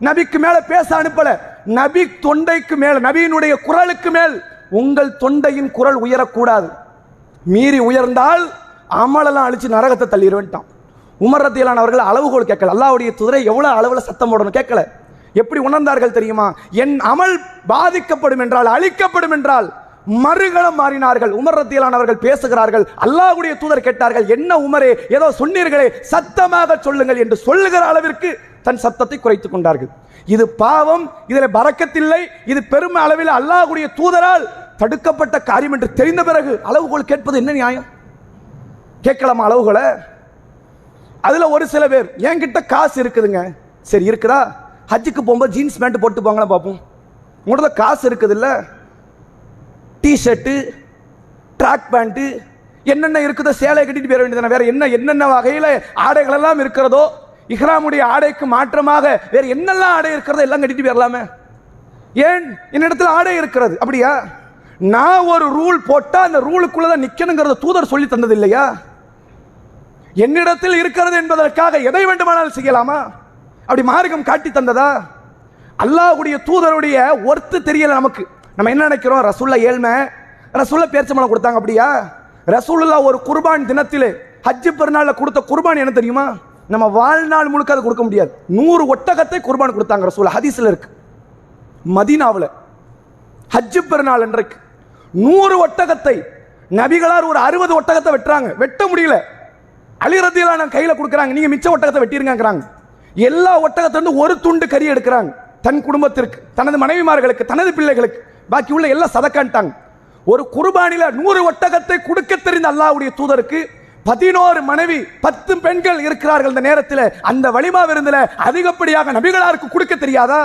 நபிக்கு மேலே பேச அனுப்பலை. நபி தொண்டைக்கு மேல் நபியினுடைய குரலுக்கு மேல் உங்கள் தொண்டையின் குரல் உயரக்கூடாது. மீறி உயர்ந்தால் அமலெல்லாம் அழிச்சு நரகத்தை தள்ளிடுவேன்ட்டான் உமர் ரத்தியலான் அவர்கள் அளவுகோல் கேட்கல. அல்லாவுடைய துதிரை எவ்வளோ அளவில் சத்தம் போடணும் கேட்கல. எப்படி உணர்ந்தார்கள் தெரியுமா? என் அமல் பாதிக்கப்படும் என்றால் அழிக்கப்படும் என்றால் மறுகணம் மாறினார்கள். உமர் ரத்தியலானவர்கள் பேசுகிறார்கள். அல்லாஹ்வுடைய தூதர் கேட்டார்கள் என்ன உமரே ஏதோ சொன்னீர்களே சத்தமாக சொல்லுங்கள் என்று சொல்லுகிற அளவிற்கு தன் சத்தத்தை குறைத்துக் கொண்டார்கள். இது பாவம் இதில் பறக்கத்தில்லை இது பெரும் அளவில் அல்லாஹுடைய தூதரால் தடுக்கப்பட்ட காரியம் என்று தெரிந்த பிறகு அளவுகோல் கேட்பது என்ன நியாயம்? கேட்கலாமா அளவுகளை அதில் ஒரு சில பேர் என்கிட்ட காசு இருக்குதுங்க. சரி இருக்குதா? ஹஜ்ஜுக்கு போகும்போது ஜீன்ஸ் பேண்ட் போட்டு போங்களா பார்ப்போம். உங்களோட காசு இருக்குது இல்லை டிஷர்ட்டு ட்ராக் பேண்ட்டு என்னென்ன இருக்குதோ சேலை கட்டிட்டு போயிட வேண்டியதானே வேற என்ன என்னென்ன வகையில் ஆடைகள் எல்லாம் இருக்கிறதோ இஹ்ராமுடைய ஆடைக்கு மாற்றமாக வேற என்னெல்லாம் ஆடை இருக்கிறதோ எல்லாம் கட்டிட்டு போயிடலாமே ஏன்? என்னிடத்தில் ஆடை இருக்கிறது. அப்படியா? நான் ஒரு ரூல் போட்டா அந்த ரூலுக்குள்ள தான் நிக்கணுங்கிறத தூதர் சொல்லி தந்தது இல்லையா? என்னிடத்தில் இருக்கிறது என்பதற்காக எதை வேண்டுமானாலும் செய்யலாமா? அப்படி மார்க்கம் காட்டி தந்ததா? அல்லாஹ்வுடைய தூதருடைய ஒர்த்து தெரியல நமக்கு. நம்ம என்ன நினைக்கிறோம்? ரசூல்லா ஏழ்மை. ரசூல்லா பேர்ச்சம்பளம் கொடுத்தாங்க அப்படியா? ரசூலுல்லா ஒரு குர்பான் தினத்தில் ஹஜ்ஜு பெருநாளில் கொடுத்த குர்பான் என்ன தெரியுமா? நம்ம வாழ்நாள் முழுக்க அதை கொடுக்க முடியாது. நூறு ஒட்டகத்தை குர்பான் கொடுத்தாங்க ரசூல் ஹதீஸில் இருக்கு. மதீனாவுல ஹஜ்ஜு பெருநாள் அன்றைக்கு நூறு ஒட்டகத்தை நபிகளார் ஒரு அறுபது ஒட்டகத்தை வெட்டுறாங்க. வெட்ட முடியல. அழிகிறதியலான கையில் கொடுக்குறாங்க. நீங்கள் மிச்ச ஒட்டகத்தை வெட்டிருங்கிறாங்க எல்லா ஒட்டகத்திலிருந்து ஒரு துண்டு கறி எடுக்கிறாங்க. தன் குடும்பத்திற்கு தனது மனைவிமார்களுக்கு தனது பிள்ளைகளுக்கு. பாக்கி உள்ள எல்லாம் சதக்கான்ட்டாங்க. ஒரு குர்பானில நூறு ஒட்டகத்தை கொடுக்க தெரிந்த அல்லாவுடைய தூதருக்கு பதினோரு மனைவி பத்து பெண்கள் இருக்கிறார்கள் இந்த நேரத்தில். அந்த வலிமா விருந்தில் அதிகப்படியாக நபிகளாருக்கு கொடுக்க தெரியாதா?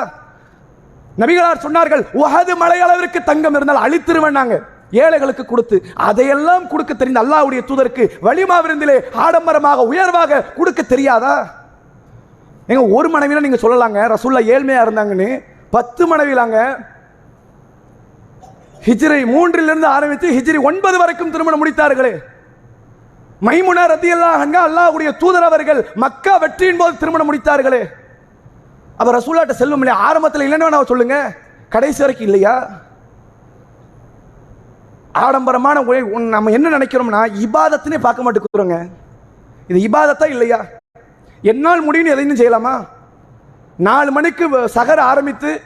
நபிகளார் சொன்னார்கள் உஹது மலை அளவிற்கு தங்கம் இருந்தால் அழித்திருவேன்னாங்க ஏழைகளுக்கு கொடுத்து அதையெல்லாம் கொடுக்க தெரிந்த அல்லாவுடைய தூதருக்கு வலிமா விருந்திலே ஆடம்பரமாக உயர்வாக கொடுக்க தெரியாதா? எங்க ஒரு மனைவினா நீங்க சொல்லலாங்க. ரசூல்லா ஏழ்மையா இருந்தாங்கன்னு பத்து மனைவிலாங்க. ஹிஜ்ரி மூன்றிலிருந்து ஆரம்பித்து ஹிஜ்ரி ஒன்பது வரைக்கும் திருமணம் முடித்தார்களே. மைமுனா ரத்தி அல்லாஹ் அல்லாஹ்வுடைய தூதர் அவர்கள் மக்கா வெற்றியின் போது திருமணம் முடித்தார்களே. அவர் ரசூலாட்ட செல்லும் இல்லையா ஆரம்பத்தில் இல்லைன்னு வேணா சொல்லுங்க. கடைசி வரைக்கும் இல்லையா? ஆடம்பரமான உன் நம்ம என்ன நினைக்கிறோம்னா இபாதத்தினே பார்க்க மாட்டேங்கிறோங்க இது இபாதத்தா இல்லையா? என்னால் முடியும்னு எதையும் செய்யலாமா? நாலு மணிக்கு வ- சகர் ஆரம்பித்து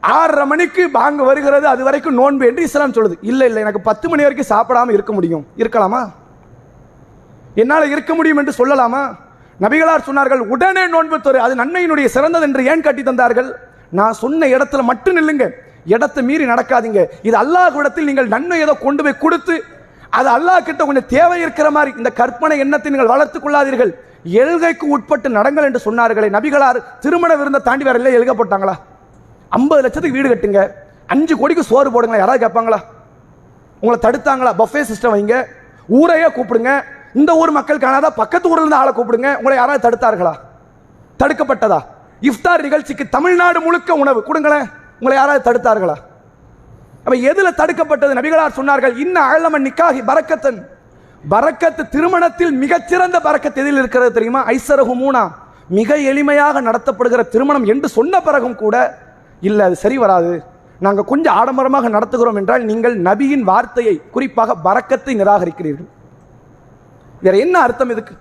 ஆறரை மணிக்கு பாங்க வருகிறது அது வரைக்கும் நோன்பு என்று இஸ்லாம் சொல்லுது. இல்லை இல்லை எனக்கு பத்து மணி வரைக்கும் சாப்பிடாம இருக்க முடியும். இருக்கலாமா? என்னால் இருக்க முடியும் என்று சொல்லலாமா? நபிகளார் சொன்னார்கள் உடனே நோன்பு துறை அது நன்மையினுடைய சிறந்தது என்று ஏன் கட்டி தந்தார்கள்? நான் சொன்ன இடத்துல மட்டும் நில்லுங்க. இடத்தை மீறி நடக்காதீங்க. இது அல்லாஹ் இடத்தில் நீங்கள் நன்மை ஏதோ கொண்டு போய் கொடுத்து அது அல்லாஹ் கிட்ட கொஞ்சம் தேவை இருக்கிற மாதிரி இந்த கற்பனை எண்ணத்தை நீங்கள் வளர்த்துக் கொள்ளாதீர்கள். எழுகைக்கு உட்பட்டு நடங்கள் என்று சொன்னார்களே நபிகளார் திருமண விருந்த தாண்டி வேற இல்லை எழுக போட்டாங்களா? ஐம்பது லட்சத்துக்கு வீடு கட்டுங்க. அஞ்சு கோடிக்கு சோறு போடுங்களா? யாராவது கேட்பாங்களா? உங்களை தடுத்தாங்களா? பஃபே சிஸ்டம் வைங்க. ஊரையே கூப்பிடுங்க. இந்த ஊர் மக்கள் காணாத பக்கத்து ஊர்ல இருந்து ஆளை கூப்பிடுங்க. உங்களை யாராவது தடுத்தார்களா? தடுக்கப்பட்டதா? இஃப்தார் நிகழ்ச்சிக்கு தமிழ்நாடு முழுக்க உணவு. கொடுங்களேன். உங்களை யாராவது தடுத்தார்களா? அப்ப எதுல தடுக்கப்பட்டது? நபிகளார் சொன்னார்கள் இன்ன அழமன் நிக்காகி பரக்கத்தன். பரக்கத்து திருமணத்தில் மிகச்சிறந்த பரக்கத்து எதில் இருக்கிறது தெரியுமா? ஐசரகு மூனா. மிக எளிமையாக நடத்தப்படுகிற திருமணம் என்று சொன்ன பிறகும் கூட இல்லை அது சரி வராது. நாங்கள் கொஞ்சம் ஆடம்பரமாக நடத்துகிறோம் என்றால் நீங்கள் நபியின் வார்த்தையை குறிப்பாக பறக்கத்தை நிராகரிக்கிறீர்கள். வேற என்ன அர்த்தம் இதுக்கு?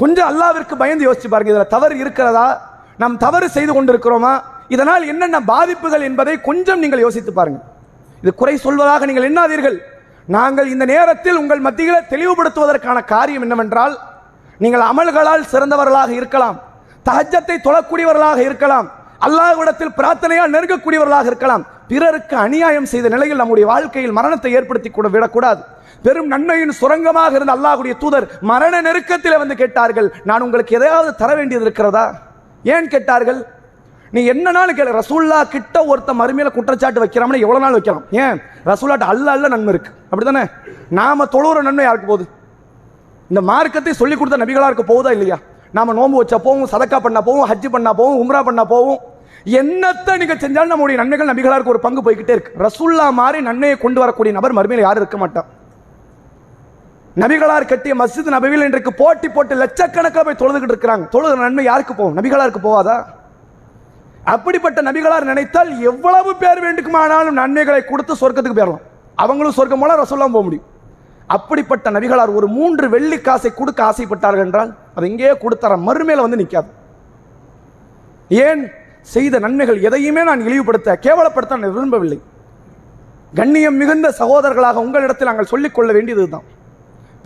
கொஞ்சம் அல்லாவிற்கு பயந்து யோசிச்சு பாருங்க இதில் தவறு இருக்கிறதா? நாம் தவறு செய்து கொண்டிருக்கிறோமா? இதனால் என்னென்ன பாதிப்புகள் என்பதை கொஞ்சம் நீங்கள் யோசித்து பாருங்க. இது குறை சொல்வதாக நீங்கள் எண்ணாதீர்கள். நாங்கள் இந்த நேரத்தில் உங்கள் மத்தியில் தெளிவுபடுத்துவதற்கான காரியம் என்னவென்றால் நீங்கள் அமல்களால் சிறந்தவர்களாக இருக்கலாம் தஹஜத்தை தொழக்கூடியவர்களாக இருக்கலாம் அல்லாஹ்விடத்தில் பிரார்த்தனையால் நெருங்கக்கூடியவர்களாக இருக்கலாம் பிறருக்கு அநியாயம் செய்த நிலையில் நம்முடைய வாழ்க்கையில் மரணத்தை ஏற்படுத்தி கூட விடக்கூடாது. பெரும் நன்மையின் சுரங்கமாக இருந்த அல்லாஹுடைய தூதர் மரண நெருக்கத்தில் வந்து கேட்டார்கள் நான் உங்களுக்கு எதையாவது தர வேண்டியது இருக்கிறதா? ஏன் கேட்டார்கள் நீ என்ன நாள் கேளு ரசூல்லா கிட்ட ஒருத்த மறுமையில குற்றச்சாட்டு வைக்கிறாமனு எவ்வளவு நாள் வைக்கலாம்? ஏன்? ரசூல்லாட்ட அல்ல அல்ல நன்மை இருக்கு. அப்படிதானே நாம தொழுகிற நன்மை யாருக்கு போகுது? இந்த மார்க்கத்தை சொல்லி கொடுத்த நபிகளாருக்கு போகுதா இல்லையா? நாம நோன்பு வச்சா போவோம் சதக்கா பண்ணா போவோம் ஹஜ்ஜி பண்ணா போவோம் உம்ரா பண்ணா போவோம். என்னத்தை நீங்க செஞ்சாலும் நம்முடைய நன்மைகள் நபிகளாருக்கு ஒரு பங்கு போய்கிட்டே இருக்கு. ரசூல்லா மாதிரி நன்மையை கொண்டு வரக்கூடிய நபர் மறுமையில் யாரும் இருக்க மாட்டான். நபிகளார் கட்டிய மஸ்ஜித் நபிகள் இன்றைக்கு போட்டி போட்டு லட்சக்கணக்கில் போய் தொழுதுகிட்டு இருக்கிறாங்க. தொழுகிற நன்மை யாருக்கு போகும்? நபிகளாருக்கு போவாதா அப்படிப்பட்ட நபிகளார் நினைத்தால் எவ்வளவு பேர் வேண்டுமானாலும் நன்மைகளை கொடுத்து சொர்க்கத்துக்கு போயிடலாம். அவங்களும் சொர்க்கம் போல ரசோல்லாம் போக முடியும். அப்படிப்பட்ட நபிகளார் ஒரு மூன்று வெள்ளி காசை கொடுக்க ஆசைப்பட்டார்கள் என்றால் அது இங்கேயே கொடுத்தார மறுமையில் வந்து நிற்காது ஏன்? செய்த நன்மைகள் எதையுமே நான் இழிவுபடுத்த கேவலப்படுத்த நான் விரும்பவில்லை. கண்ணியம் மிகுந்த சகோதரர்களாக உங்களிடத்தில் நாங்கள் சொல்லிக் கொள்ள வேண்டியதுதான்.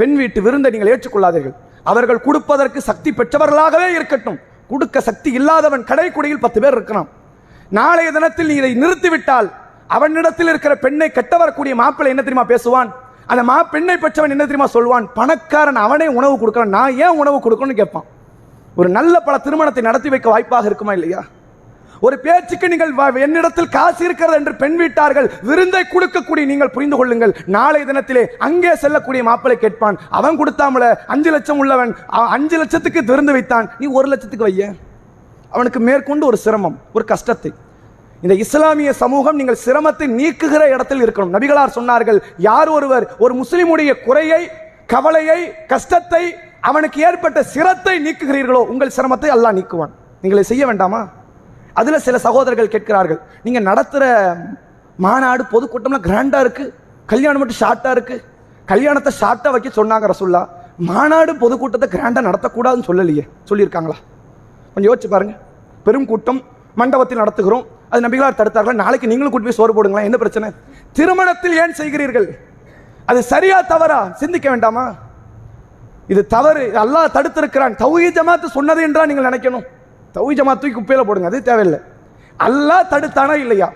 பெண் வீட்டு விருந்தை நீங்கள் ஏற்றுக்கொள்ளாதீர்கள். அவர்கள் கொடுப்பதற்கு சக்தி பெற்றவர்களாகவே இருக்கட்டும். கொடுக்க சக்தி இல்லாதவன் கடைக்குடியில் பத்து பேர் இருக்கிறான் நாளைய தினத்தில் நீ இதை நிறுத்திவிட்டால் அவனிடத்தில் இருக்கிற பெண்ணை கெட்ட வரக்கூடிய மாப்பிள்ளை என்ன தெரியுமா பேசுவான்? அந்த மா பெண்ணை பெற்றவன் என்ன தெரியுமா சொல்வான்? பணக்காரன் அவனே உணவு கொடுக்கறான் நான் ஏன் உணவு கொடுக்கணும்னு கேட்பான். ஒரு நல்ல பல திருமணத்தை நடத்தி வைக்க வாய்ப்பாக இருக்குமா இல்லையா? ஒரு பேச்சுக்கு நீங்கள் என்னிடத்தில் காசு இருக்கிறது என்று பெண் வீட்டார்கள் விருந்தை கொடுக்கக்கூடிய நீங்கள் புரிந்து கொள்ளுங்கள். நாளை தினத்திலே அங்கே செல்லக்கூடிய மாப்பிளை கேட்பான் அவன் கொடுத்தாமல அஞ்சு லட்சம் உள்ளவன் அஞ்சு லட்சத்துக்கு விருந்து வைத்தான். நீ ஒரு லட்சத்துக்கு வைய. அவனுக்கு மேற்கொண்டு ஒரு சிரமம் ஒரு கஷ்டத்தை. இந்த இஸ்லாமிய சமூகம் நீங்கள் சிரமத்தை நீக்குகிற இடத்தில் இருக்கணும். நபிகளார் சொன்னார்கள் யார் ஒருவர் ஒரு முஸ்லிமுடைய குறையை கவலையை கஷ்டத்தை அவனுக்கு ஏற்பட்ட சிரத்தை நீக்குகிறீர்களோ உங்கள் சிரமத்தை அல்லாஹ் நீக்குவான். நீங்கள் செய்ய வேண்டாமா? அதில் சில சகோதரர்கள் கேட்கிறார்கள். நீங்கள் நடத்துகிற மாநாடு பொதுக்கூட்டம்லாம் கிராண்டாக இருக்குது கல்யாணம் மட்டும் ஷார்ட்டாக இருக்குது கல்யாணத்தை ஷார்ட்டாக வைக்க சொன்னாங்க ரசுல்லா. மாநாடு பொதுக்கூட்டத்தை கிராண்டாக நடத்தக்கூடாதுன்னு சொல்லலையே. சொல்லியிருக்காங்களா? கொஞ்சம் யோசிச்சு பாருங்கள் பெரும் கூட்டம் மண்டபத்தில் நடத்துகிறோம். அது நபிகளார் தடுத்தார்கள்? நாளைக்கு நீங்களும் கூட்டி போய் சோறு போடுங்களா என்ன பிரச்சனை? திருமணத்தில் ஏன் செய்கிறீர்கள்? அது சரியா தவறா? சிந்திக்க வேண்டாமா? இது தவறு. அல்லாஹ் தடுத்திருக்கிறான். தௌஹீ ஜமாத்து சொன்னது என்றா நீங்கள் நினைக்கணும். தௌஹீ ஜமாத் தூக்கி குப்பையில போடுங்க அது தேவையில்லை. அல்லாஹ் தடுத்தானா இல்லையா?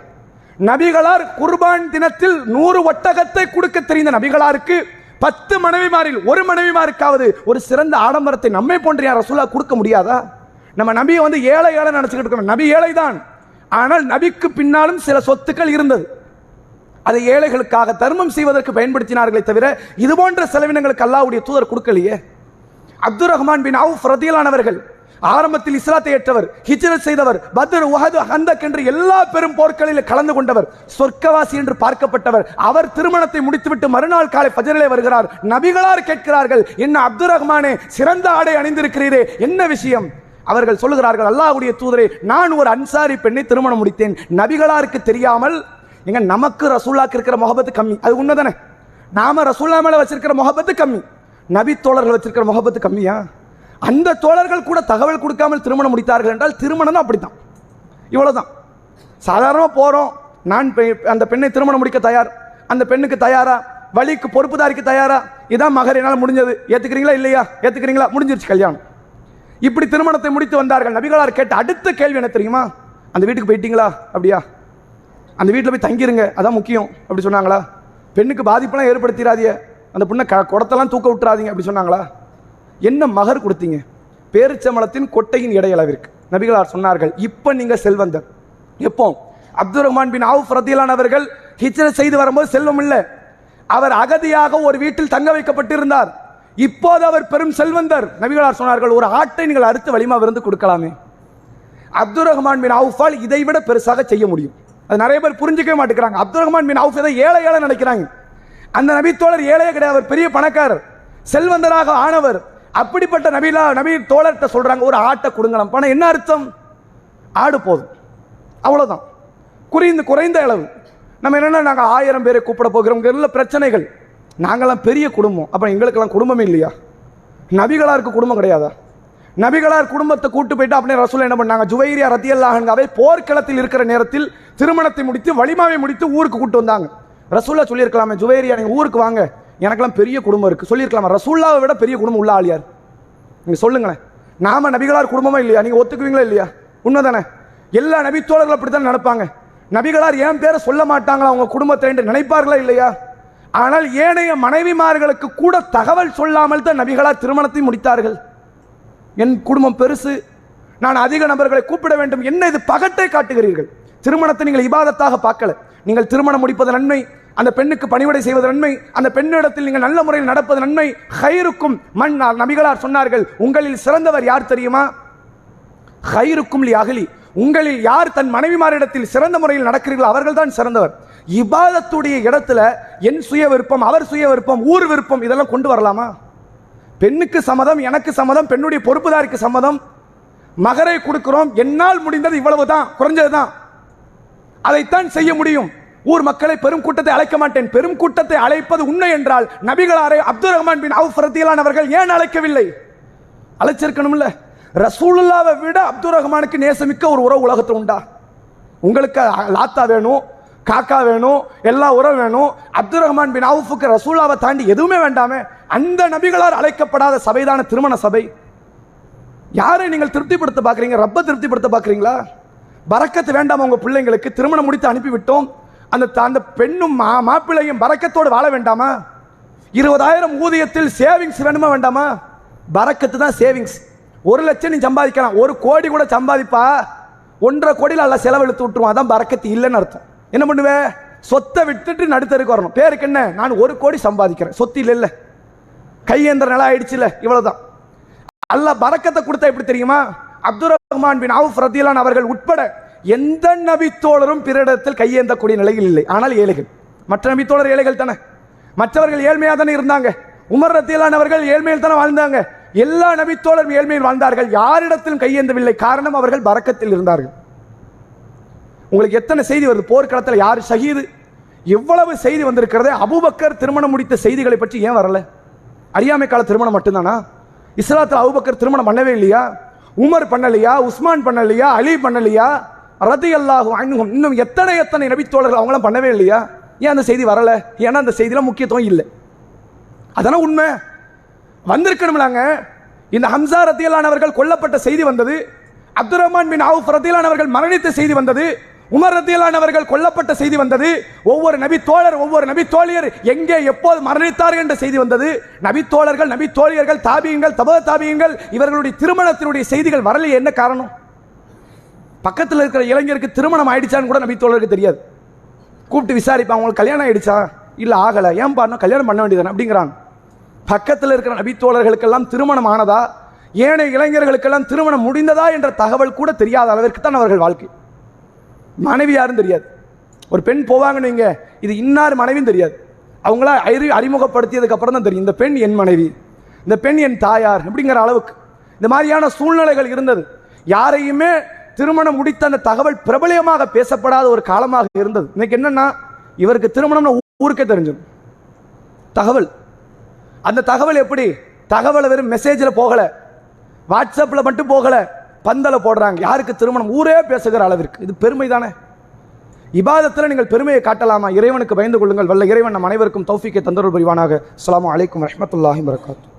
நபிகளார் குர்பான் தினத்தில் நூறு ஒட்டகத்தை கொடுக்க தெரிந்த நபிகளாருக்கு பத்து மனைவிமாரில் ஒரு மனைவிமாருக்காவது ஒரு சிறந்த ஆடம்பரத்தை நம்மை போன்ற யார் ரசூலா கொடுக்க முடியாதா? நம்ம நபியை வந்து ஏழை ஏழை நினச்சிக்கிட்டு இருக்கோம். நபி ஏழை தான் ஆனால் நபிக்கு பின்னாலும் சில சொத்துக்கள் இருந்தது. அதை ஏழைகளுக்காக தர்மம் செய்வதற்கு பயன்படுத்தினார்களே தவிர இது போன்ற செலவினங்களுக்கு அல்லாவுடைய தூதர் கொடுக்கலையே? அப்துல் ரஹ்மான் பின் அவுஃப் ரதியலானவர்கள் ஆரம்பத்தில் இஸ்லாத்தை ஏற்றவர் ஹிஜ்ரத் செய்தவர் பத்ர் உஹது ஹந்தக் என்று எல்லா பெரும் போர்க்களில் கலந்து கொண்டவர் சொர்க்கவாசி என்று பார்க்கப்பட்டவர். அவர் திருமணத்தை முடித்துவிட்டு மறுநாள் காலை பஜனிலே வருகிறார். நபிகளார் கேட்கிறார்கள் என்ன அப்துல் ரஹ்மானே சிறந்த ஆடை அணிந்திருக்கிறீரே என்ன விஷயம்? அவர்கள் சொல்லுகிறார்கள் அல்லாஹ்வுடைய தூதரே நான் ஒரு அன்சாரி பெண்ணை திருமணம் முடித்தேன். நபிகளாருக்கு தெரியாமல் எங்க நமக்கு ரசூல்லாக்கு இருக்கிற முகபத்து கம்மி. அது உண்மைதானே? நாம ரசூல்லா மேல வச்சிருக்கிற முகபத்து கம்மி. நபி தோழர்கள் வச்சிருக்கிற முகபத்து கம்மியா? அந்த தோழர்கள் கூட தகவல் கொடுக்காமல் திருமணம் முடித்தார்கள் என்றால் திருமணம் தான் அப்படித்தான். இவ்வளோதான் சாதாரணமாக போகிறோம் நான் அந்த பெண்ணை திருமணம் முடிக்க தயார். அந்த பெண்ணுக்கு தயாரா? வழிக்கு பொறுப்புதாரிக்கு தயாரா? இதான் மகர் என்னால் முடிஞ்சது. ஏற்றுக்கிறீங்களா இல்லையா? ஏற்றுக்கிறீங்களா முடிஞ்சிருச்சு கல்யாணம். இப்படி திருமணத்தை முடித்து வந்தார்கள் நபிகளார் கேட்ட அடுத்த கேள்வி என்ன தெரியுமா? அந்த வீட்டுக்கு போயிட்டீங்களா? அப்படியா? அந்த வீட்டில் போய் தங்கிருங்க அதான் முக்கியம் அப்படி சொன்னாங்களா? பெண்ணுக்கு பாதிப்பெல்லாம் ஏற்படுத்திடாதீங்க அந்த பொண்ணை க குடத்தெல்லாம் தூக்க விட்டுறாதீங்க அப்படி சொன்னாங்களா? என்ன மகர் கொடுத்தீங்க? பேரிச்சம்பளத்தின் கொட்டையின் இடையளவிற்கு. நபிகளார் சொன்னார்கள் இப்போ நீங்கள் செல்வந்தர் எப்போ? அப்துல் ரஹ்மான் பின் ஆவு ரத்தியலான் அவர்கள் ஹிஜ்ரத் செய்து வரும்போது செல்வம் இல்லை. அவர் அகதியாக ஒரு வீட்டில் தங்க வைக்கப்பட்டிருந்தார். இப்போது அவர் பெரும் செல்வந்தர். நபிகளார் சொன்னார்கள் ஒரு ஆட்டை நீங்கள் அறுத்து வலிமா விருந்து கொடுக்கலாமே. அப்துல் ரஹ்மான் பின் அவுஃபால் இதை விட பெருசாக செய்ய முடியும். அது நிறைய பேர் புரிஞ்சுக்கவே மாட்டேங்கிறாங்க. அப்துல் ரஹ்மான் பின் அவுஃப் இதை ஏழை ஏழை நினைக்கிறாங்க. அந்த நபித்தோழர் ஏழையே கிடையாது. அவர் பெரிய பணக்காரர். செல்வந்தராக ஆனவர். அப்படிப்பட்ட நபிலா நபி தோழர்கிட்ட சொல்றாங்க ஒரு ஆட்டை கொடுங்களாம் பணம் என்ன அர்த்தம்? ஆடு போதும். அவ்வளோதான் குறைந்து குறைந்த அளவு. நம்ம என்னென்னா நாங்கள் ஆயிரம் பேரை கூப்பிட போகிறோம். நல்ல பிரச்சனைகள். நாங்களாம் பெரிய குடும்பம். அப்போ எங்களுக்கெல்லாம் குடும்பமே இல்லையா? நபிகளாருக்கு குடும்பம் கிடையாதா? நபிகளார் குடும்பத்தை கூட்டு போயிட்டு அப்படியே ரசூல் என்ன பண்ணாங்க? ஜுவைரியா ரத்தியல்லாஹன்காவை போர்க்களத்தில் இருக்கிற நேரத்தில் திருமணத்தை முடித்து வலிமாவை முடித்து ஊருக்கு கூட்டு வந்தாங்க. ரசூல்லா சொல்லியிருக்கலாமே ஜுவைரியா நீங்கள் ஊருக்கு வாங்க. எனக்கெல்லாம் பெரிய குடும்பம் இருக்குது சொல்லியிருக்கலாமா? ரசூல்லாவை விட பெரிய குடும்பம் உள்ள ஆள் யார்? சொல்லுங்களேன். நாம நபிகளார் குடும்பமா இல்லையா? நீங்கள் ஒத்துக்குவீங்களா இல்லையா? உண்மைதானே? எல்லா நபித்தோழர்களும் அப்படித்தான் நடப்பாங்க நபிகளார் என் பேரை சொல்ல மாட்டாங்களா? அவங்க குடும்பத்தை என்று நினைப்பார்களா இல்லையா? ஆனால் ஏனைய மனைவிமார்களுக்கு கூட தகவல் சொல்லாமல் தான் நபிகளார் திருமணத்தை முடித்தார்கள். என் குடும்பம் பெருசு. நான் அதிக நபர்களை கூப்பிட வேண்டும். என்ன இது பகட்டை காட்டுகிறீர்கள்? திருமணத்தை நீங்கள் இபாதத்தாக பார்க்கல. நீங்கள் திருமணம் முடிப்பது நன்மை அந்த பெண்ணுக்கு பணிவிடை செய்வது நன்மை. அந்த பெண்ணிடத்தில் நீங்கள் நல்ல முறையில் நடப்பது நன்மை. ஹைருக்கும் மண் நபிகளார் சொன்னார்கள் உங்களில் சிறந்தவர் யார் தெரியுமா? ஹைருக்கும் லி அகலி உங்களில் யார் தன் மனைவிமாரிடத்தில் சிறந்த முறையில் நடக்கிறீர்களோ அவர்கள் தான் சிறந்தவர். இபாதத்துடைய இடத்துல என் சுய விருப்பம் அவர் சுய விருப்பம் ஊர் விருப்பம் இதெல்லாம் கொண்டு வரலாமா? பெண்ணுக்கு சம்மதம் எனக்கு சம்மதம் பெண்ணுடைய பொறுப்புதாரிக்கு சம்மதம். மகரை கொடுக்கிறோம் என்னால் முடிந்தது இவ்வளவுதான் குறைஞ்சதுதான். அதைத்தான் செய்ய முடியும். ஊர் மக்களை பெரும் கூட்டத்தை அழைக்க மாட்டேன். பெரும் கூட்டத்தை அழைப்பது உண்மை என்றால் நபிகளாரை அப்துல் ரஹ்மான் பின் அவுஃப் அவர்கள் ஏன் அழைக்கவில்லை? அழைச்சிருக்கணும்ல. ரசூலுல்லாவை விட அப்துல் ரஹ்மானுக்கு நேசமிக்க ஒரு உறவு உலகத்தில் உண்டா? உங்களுக்கு லாத்தா வேணும் காக்கா வேணும் எல்லா உறவு வேணும். அப்துல் ரஹ்மான் பின் அவுஃபுக்கு ரசூலாவை தாண்டி எதுவுமே வேண்டாமே. அந்த நபிகளால் அழைக்கப்படாத சபைதான திருமண சபை. யாரை நீங்கள் திருப்திப்படுத்த பார்க்குறீங்க? ரப்ப திருப்திப்படுத்த பார்க்குறீங்களா? பறக்கத்து வேண்டாம் உங்கள் பிள்ளைங்களுக்கு. திருமணம் முடித்து அனுப்பிவிட்டோம். அந்த அந்த பெண்ணும் மா மாப்பிள்ளையும் பறக்கத்தோடு வாழ வேண்டாமா? இருபதாயிரம் ஊதியத்தில் சேவிங்ஸ் வேணுமா வேண்டாமா? பறக்கத்து தான் சேவிங்ஸ் ஒரு லட்சம் நீ சம்பாதிக்கலாம். ஒரு கோடி கூட சம்பாதிப்பா. ஒன்றரை கோடியில் நல்லா செலவெழுத்து விட்டுருவான். அதான் பறக்கத்து இல்லைன்னு அர்த்தம். என்ன பண்ணுவேன் சொத்தை விட்டுட்டு நடுத்தருக்கு வரணும். பேருக்கு என்ன? நான் ஒரு கோடி சம்பாதிக்கிறேன். சொத்து இல்லை இல்லை கையேந்திர நிலம் ஆயிடுச்சுல இவ்வளோதான் அல்ல பறக்கத்தை கொடுத்தா எப்படி தெரியுமா? அப்துல் ரஹ்மான் பின் அவுஃப் ரத்தியலான் அவர்கள் உட்பட எந்த நபித்தோழரும் பிறரிடத்தில் கையேந்தக்கூடிய நிலையில் இல்லை. ஆனால் ஏழைகள். மற்ற நபித்தோழர் ஏழைகள் தானே? மற்றவர்கள் ஏழ்மையாக தானே இருந்தாங்க? உமர் ரத்தியிலானவர்கள் ஏழ்மையில் தானே வாழ்ந்தாங்க? எல்லா நபித்தோழரும் ஏழ்மையில் வாழ்ந்தார்கள். யாரிடத்திலும் கையேந்தவில்லை. காரணம் அவர்கள் பறக்கத்தில் இருந்தார்கள். உங்களுக்கு எத்தனை செய்தி வருது? போர்க்களத்தில் யார் ஷஹீது? எவ்வளவு செய்தி வந்திருக்கிறதே? அபுபக்கர் திருமணம் முடித்த செய்திகளை பற்றி ஏன் வரல? அறியாமை கால திருமணம் மட்டும்தானா? இஸ்லாத்தில் அபுபக்கர் திருமணம் பண்ணவே இல்லையா? உமர் பண்ணலையா? உஸ்மான் பண்ணலையா? அலி பண்ணலையா? ரதி அல்லாஹும் அன்னுகும் இன்னும் எத்தனை எத்தனை நபித்தோழர்கள் அவங்களாம் பண்ணவே இல்லையா? ஏன் அந்த செய்தி வரலை? ஏன்னா அந்த செய்தியில முக்கியத்துவம் இல்லை. அதெல்லாம் உண்மை? வந்திருக்கணும்லாங்க. இந்த ஹம்சா ரத்தியலானவர்கள் கொல்லப்பட்ட செய்தி வந்தது. அப்துல் ரஹ்மான் பின் அவுஃப் ரத்தியலானவர்கள் மரணித்த செய்தி வந்தது. உமர் ரத்தியலானவர்கள் கொல்லப்பட்ட செய்தி வந்தது. ஒவ்வொரு நபி தோழர் ஒவ்வொரு நபி தோழியர் எங்கே எப்போது மரணித்தார்கள் என்ற செய்தி வந்தது. நபி தோழர்கள் நபி தோழியர்கள் தாபியங்கள் தப தாபியங்கள் இவர்களுடைய திருமணத்தினுடைய செய்திகள் வரலையே என்ன காரணம்? பக்கத்தில் இருக்கிற இளைஞருக்கு திருமணம் ஆயிடுச்சான்னு கூட நபி தோழருக்கு தெரியாது. கூப்பிட்டு விசாரிப்பான் அவங்களுக்கு கல்யாணம் ஆயிடுச்சா? இல்லை ஆகலை. ஏன் பாருங்க கல்யாணம் பண்ண வேண்டியதானே அப்படிங்கிறாங்க. பக்கத்தில் இருக்கிற நபித்தோழர்களுக்கெல்லாம் திருமணம் ஆனதா? ஏனைய இளைஞர்களுக்கெல்லாம் திருமணம் முடிந்ததா என்ற தகவல் கூட தெரியாத அளவிற்கு தான் அவர்கள் வாழ்க்கை. மனைவி யாரும் தெரியாது. ஒரு பெண் போவாங்கன்னு வைங்க இது இன்னார் மனைவியும் தெரியாது. அவங்களா அறி அறிமுகப்படுத்தியதுக்கு அப்புறம் தான் தெரியும் இந்த பெண் என் மனைவி இந்த பெண் என் தாயார் அப்படிங்கிற அளவுக்கு. இந்த மாதிரியான சூழ்நிலைகள் இருந்தது. யாரையுமே திருமணம் முடித்த அந்த தகவல் பிரபலயமாக பேசப்படாத ஒரு காலமாக இருந்தது. இன்னைக்கு என்னன்னா இவருக்கு திருமணம்னு ஊருக்கே தெரிஞ்சிடும். தகவல். அந்த தகவல் எப்படி? தகவலை வெறும் மெசேஜில் போகல. வாட்ஸ்அப்பில் மட்டும் போகல. பந்தல போடுறாங்க. யாருக்கு திருமணம்? ஊரே பேசுகிற அளவிற்கு. இது பெருமை தானே? இபாதத்தில் நீங்கள் பெருமையை காட்டலாமா? இறைவனுக்கு பயந்து கொள்ளுங்கள். வல்ல இறைவன் நம் அனைவருக்கும் தௌஃபிக்கை தந்தருள் புரிவானாக. அஸ்லாம் அலைக்கும் ரஹமத்துல்லாஹி வரகாத்து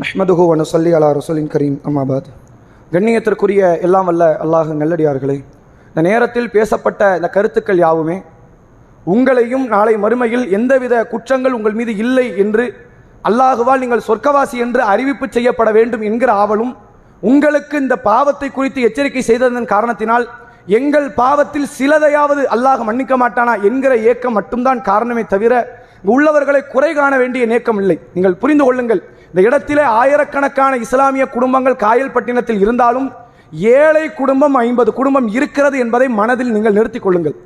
நஹ்மதுஹு வனு சொல்லி அலா ரசூலின் கரீம். அம்மாபாத் கண்ணியத்திற்குரிய எல்லாம் வல்ல அல்லாஹ் நல்லடியார்களே இந்த நேரத்தில் பேசப்பட்ட இந்த கருத்துக்கள் யாவுமே உங்களையும் நாளை மறுமையில் எந்தவித குற்றங்கள் உங்கள் மீது இல்லை என்று அல்லாஹுவால் நீங்கள் சொர்க்கவாசி என்று அறிவிப்பு செய்யப்பட வேண்டும் என்கிற ஆவலும் உங்களுக்கு இந்த பாவத்தை குறித்து எச்சரிக்கை செய்ததன் காரணத்தினால் எங்கள் பாவத்தில் சிலதையாவது அல்லாஹ் மன்னிக்க மாட்டானா என்கிற ஏக்கம் மட்டும்தான் காரணமே தவிர உள்ளவர்களை குறை காண வேண்டிய நேக்கம் இல்லை. நீங்கள் புரிந்து கொள்ளுங்கள் இந்த இடத்திலே ஆயிரக்கணக்கான இஸ்லாமிய குடும்பங்கள் காயல்பட்டினத்தில் இருந்தாலும் ஏழை குடும்பம் ஐம்பது குடும்பம் இருக்கிறது என்பதை மனதில் நீங்கள் நிறுத்திக் கொள்ளுங்கள்.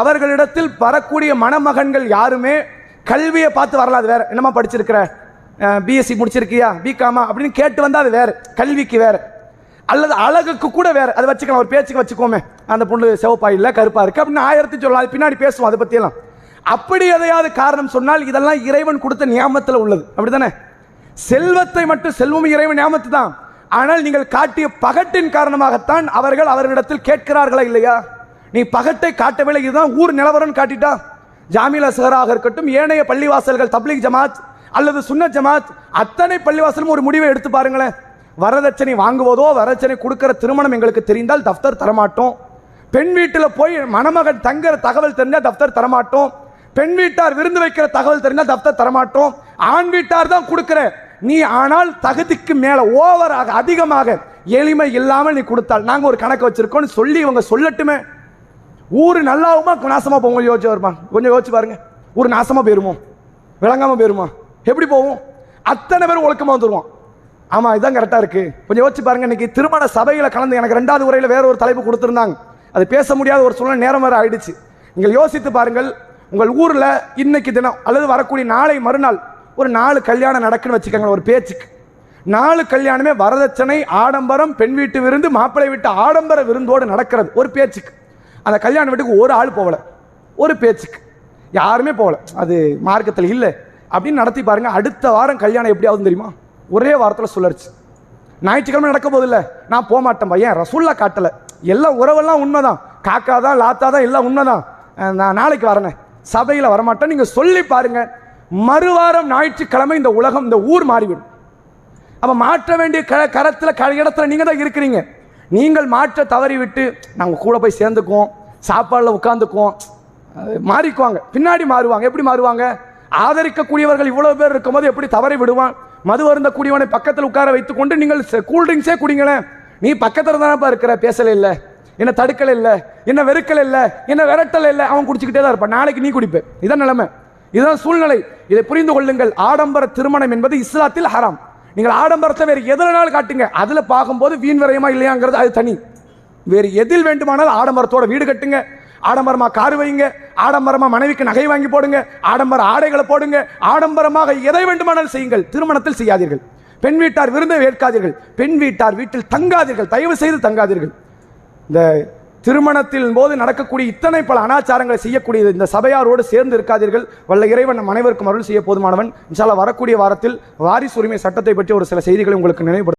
அவர்களிடத்தில் வரக்கூடிய மணமகன்கள் யாருமே கல்வியை பார்த்து வரலாம் அது வேற. என்னமா படிச்சிருக்கிற? பிஎஸ்சி முடிச்சிருக்கியா? பிகாமா அப்படின்னு கேட்டு வந்தால் அது வேறு. கல்விக்கு வேறு. அல்லது அழகுக்கு கூட வேற. அதை வச்சுக்கலாம் ஒரு பேச்சுக்கு வச்சுக்கோமே. அந்த பொண்ணு சிவப்பா இல்லை கருப்பா இருக்கு அப்படின்னு ஆயிரத்தி சொல்லலாம். அது பின்னாடி பேசுவோம் அதை பற்றியெல்லாம் அப்படி எதையாவது காரணம் சொன்னால் இதெல்லாம் இறைவன் கொடுத்த நியாமத்தில் உள்ளது. அப்படி தானே செல்வத்தை மட்டும் செல்வம் இறைவன் ஞாபகத்து தான் ஆனால் நீங்கள் காட்டிய பகட்டின் காரணமாகத்தான் அவர்கள் அவர்களிடத்தில் கேட்கிறார்களா இல்லையா? நீ பகட்டை காட்டவில்லை இதுதான் ஊர் நிலவரம் காட்டிட்டா. ஜாமில் அசகராக இருக்கட்டும் ஏனைய பள்ளிவாசல்கள் தப்லீக் ஜமாத் அல்லது சுன்ன ஜமாத் அத்தனை பள்ளிவாசலும் ஒரு முடிவை எடுத்து பாருங்களேன். வரதட்சணை வாங்குவதோ வரதட்சணை கொடுக்கிற திருமணம் எங்களுக்கு தெரிந்தால் தஃப்தர் தரமாட்டோம். பெண் வீட்டில் போய் மணமகன் தங்குற தகவல் தெரிஞ்சால் தஃப்தர் தரமாட்டோம். பெண் வீட்டார் விருந்து வைக்கிற தகவல் தெரிஞ்சால் தஃப்தர் தரமாட்டோம். ஆண் வீட்டார் தான் கொடுக்குறேன். நீ ஆனால் தகுதிக்கு மேல ஓவராக அதிகமாக எளிமை இல்லாமல் நீ கொடுத்தால் நாங்க ஒரு கணக்கு வச்சுருக்கோன்னு சொல்லி இவங்க சொல்லட்டுமே. ஊர் நல்லாவுமா நாசமா போவோம் யோசிச்சு வருமா? கொஞ்சம் யோசிச்சு பாருங்க. ஊர் நாசமா போயிருமோ? விளங்காம போயிருமா? எப்படி போவோம் அத்தனை பேரும் ஒழுக்கமா வந்துருவான். ஆமா இதுதான் கரெக்டா இருக்கு. கொஞ்சம் யோசிச்சு பாருங்க இன்னைக்கு திருமண சபையில கலந்து எனக்கு ரெண்டாவது உரையில வேற ஒரு தலைப்பு கொடுத்துருந்தாங்க. அது பேச முடியாத ஒரு சூழ்நிலை நேரம் வேற ஆயிடுச்சு. நீங்கள் யோசித்து பாருங்கள் உங்கள் ஊரில் இன்னைக்கு தினம் அல்லது வரக்கூடிய நாளை மறுநாள் ஒரு நாலு கல்யாணம் நடக்குன்னு வச்சுக்கோங்க ஒரு பேச்சுக்கு. நாலு கல்யாணமே வரதட்சணை ஆடம்பரம் பெண் வீட்டு விருந்து மாப்பிள்ளை வீட்டு ஆடம்பர விருந்தோடு நடக்கிறது ஒரு பேச்சுக்கு. அந்த கல்யாண வீட்டுக்கு ஒரு ஆள் போகல ஒரு பேச்சுக்கு. யாருமே போகல. அது மார்க்கத்தில் இல்லை. அப்படின்னு நடத்தி பாருங்க அடுத்த வாரம் கல்யாணம் எப்படி தெரியுமா? ஒரே வாரத்தில் சுழற்சி. ஞாயிற்றுக்கிழமை நடக்க போதில்ல நான் போக மாட்டேன் பையன். ரசூல்லா காட்டல. எல்லாம் உறவெல்லாம் உண்மைதான். காக்கா தான் லாத்தா தான் எல்லாம் உண்மைதான். நான் நாளைக்கு வரேனே. சபையில் வரமாட்டேன். நீங்கள் சொல்லி பாருங்கள் மறுவாரம் ஞாயிற்றுக்கிழமை இந்த உலகம் இந்த ஊர் மாறிவிடும். அப்ப மாற்ற வேண்டிய க கரத்தில் க இடத்துல நீங்க தான் இருக்கிறீங்க. நீங்கள் மாற்ற தவறிவிட்டு நாங்கள் கூட போய் சேர்ந்துக்குவோம் சாப்பாடில் உட்காந்துக்குவோம் மாறிக்குவாங்க. பின்னாடி மாறுவாங்க. எப்படி மாறுவாங்க? ஆதரிக்கக்கூடியவர்கள் இவ்வளோ பேர் இருக்கும்போது எப்படி தவறி விடுவான்? மது அருந்தக்கூடியவனை பக்கத்தில் உட்கார வைத்துக்கொண்டு நீங்கள் கூல்ட்ரிங்க்ஸே குடிங்களேன். நீ பக்கத்தில் தானப்பா இருக்கிற? பேசலை இல்லை. என்ன தடுக்கல இல்லை? என்ன வெறுக்கல இல்லை? என்ன விரட்டல இல்லை? அவன் குடிச்சிக்கிட்டே தான் இருப்பான். நாளைக்கு நீ குடிப்பேன் இதான் நிலைமை. இதுதான் சூழ்நிலை. இதை புரிந்து கொள்ளுங்கள். ஆடம்பர திருமணம் என்பது இஸ்லாத்தில் ஹராம். நீங்கள் ஆடம்பரத்தை வேறு எதுலனாலும் காட்டுங்க. அதில் பார்க்கும்போது வீண் விரயமா இல்லையாங்கிறது அது தனி. வேறு எதில் வேண்டுமானால் ஆடம்பரத்தோட வீடு கட்டுங்க. ஆடம்பரமாக கார் வைங்க ஆடம்பரமாக மனைவிக்கு நகை வாங்கி போடுங்க. ஆடம்பர ஆடைகளை போடுங்க. ஆடம்பரமாக எதை வேண்டுமானாலும் செய்யுங்கள். திருமணத்தில் செய்யாதீர்கள். பெண் வீட்டார் விருந்தை ஏற்காதீர்கள். பெண் வீட்டார் வீட்டில் தங்காதீர்கள். தயவு செய்து தங்காதீர்கள். இந்த திருமணத்தின் போது நடக்கக்கூடிய இத்தனை பல அனாச்சாரங்களை செய்யக்கூடியது இந்த சபையாரோடு சேர்ந்து இருக்காதீர்கள். வல்ல இறைவன் நம் அனைவருக்கும் அருள் செய்ய போதுமானவன். இன்ஷால வரக்கூடிய வாரத்தில் வாரிசு உரிமை சட்டத்தை பற்றி ஒரு சில செய்திகளை உங்களுக்கு நினைவுபடுத்த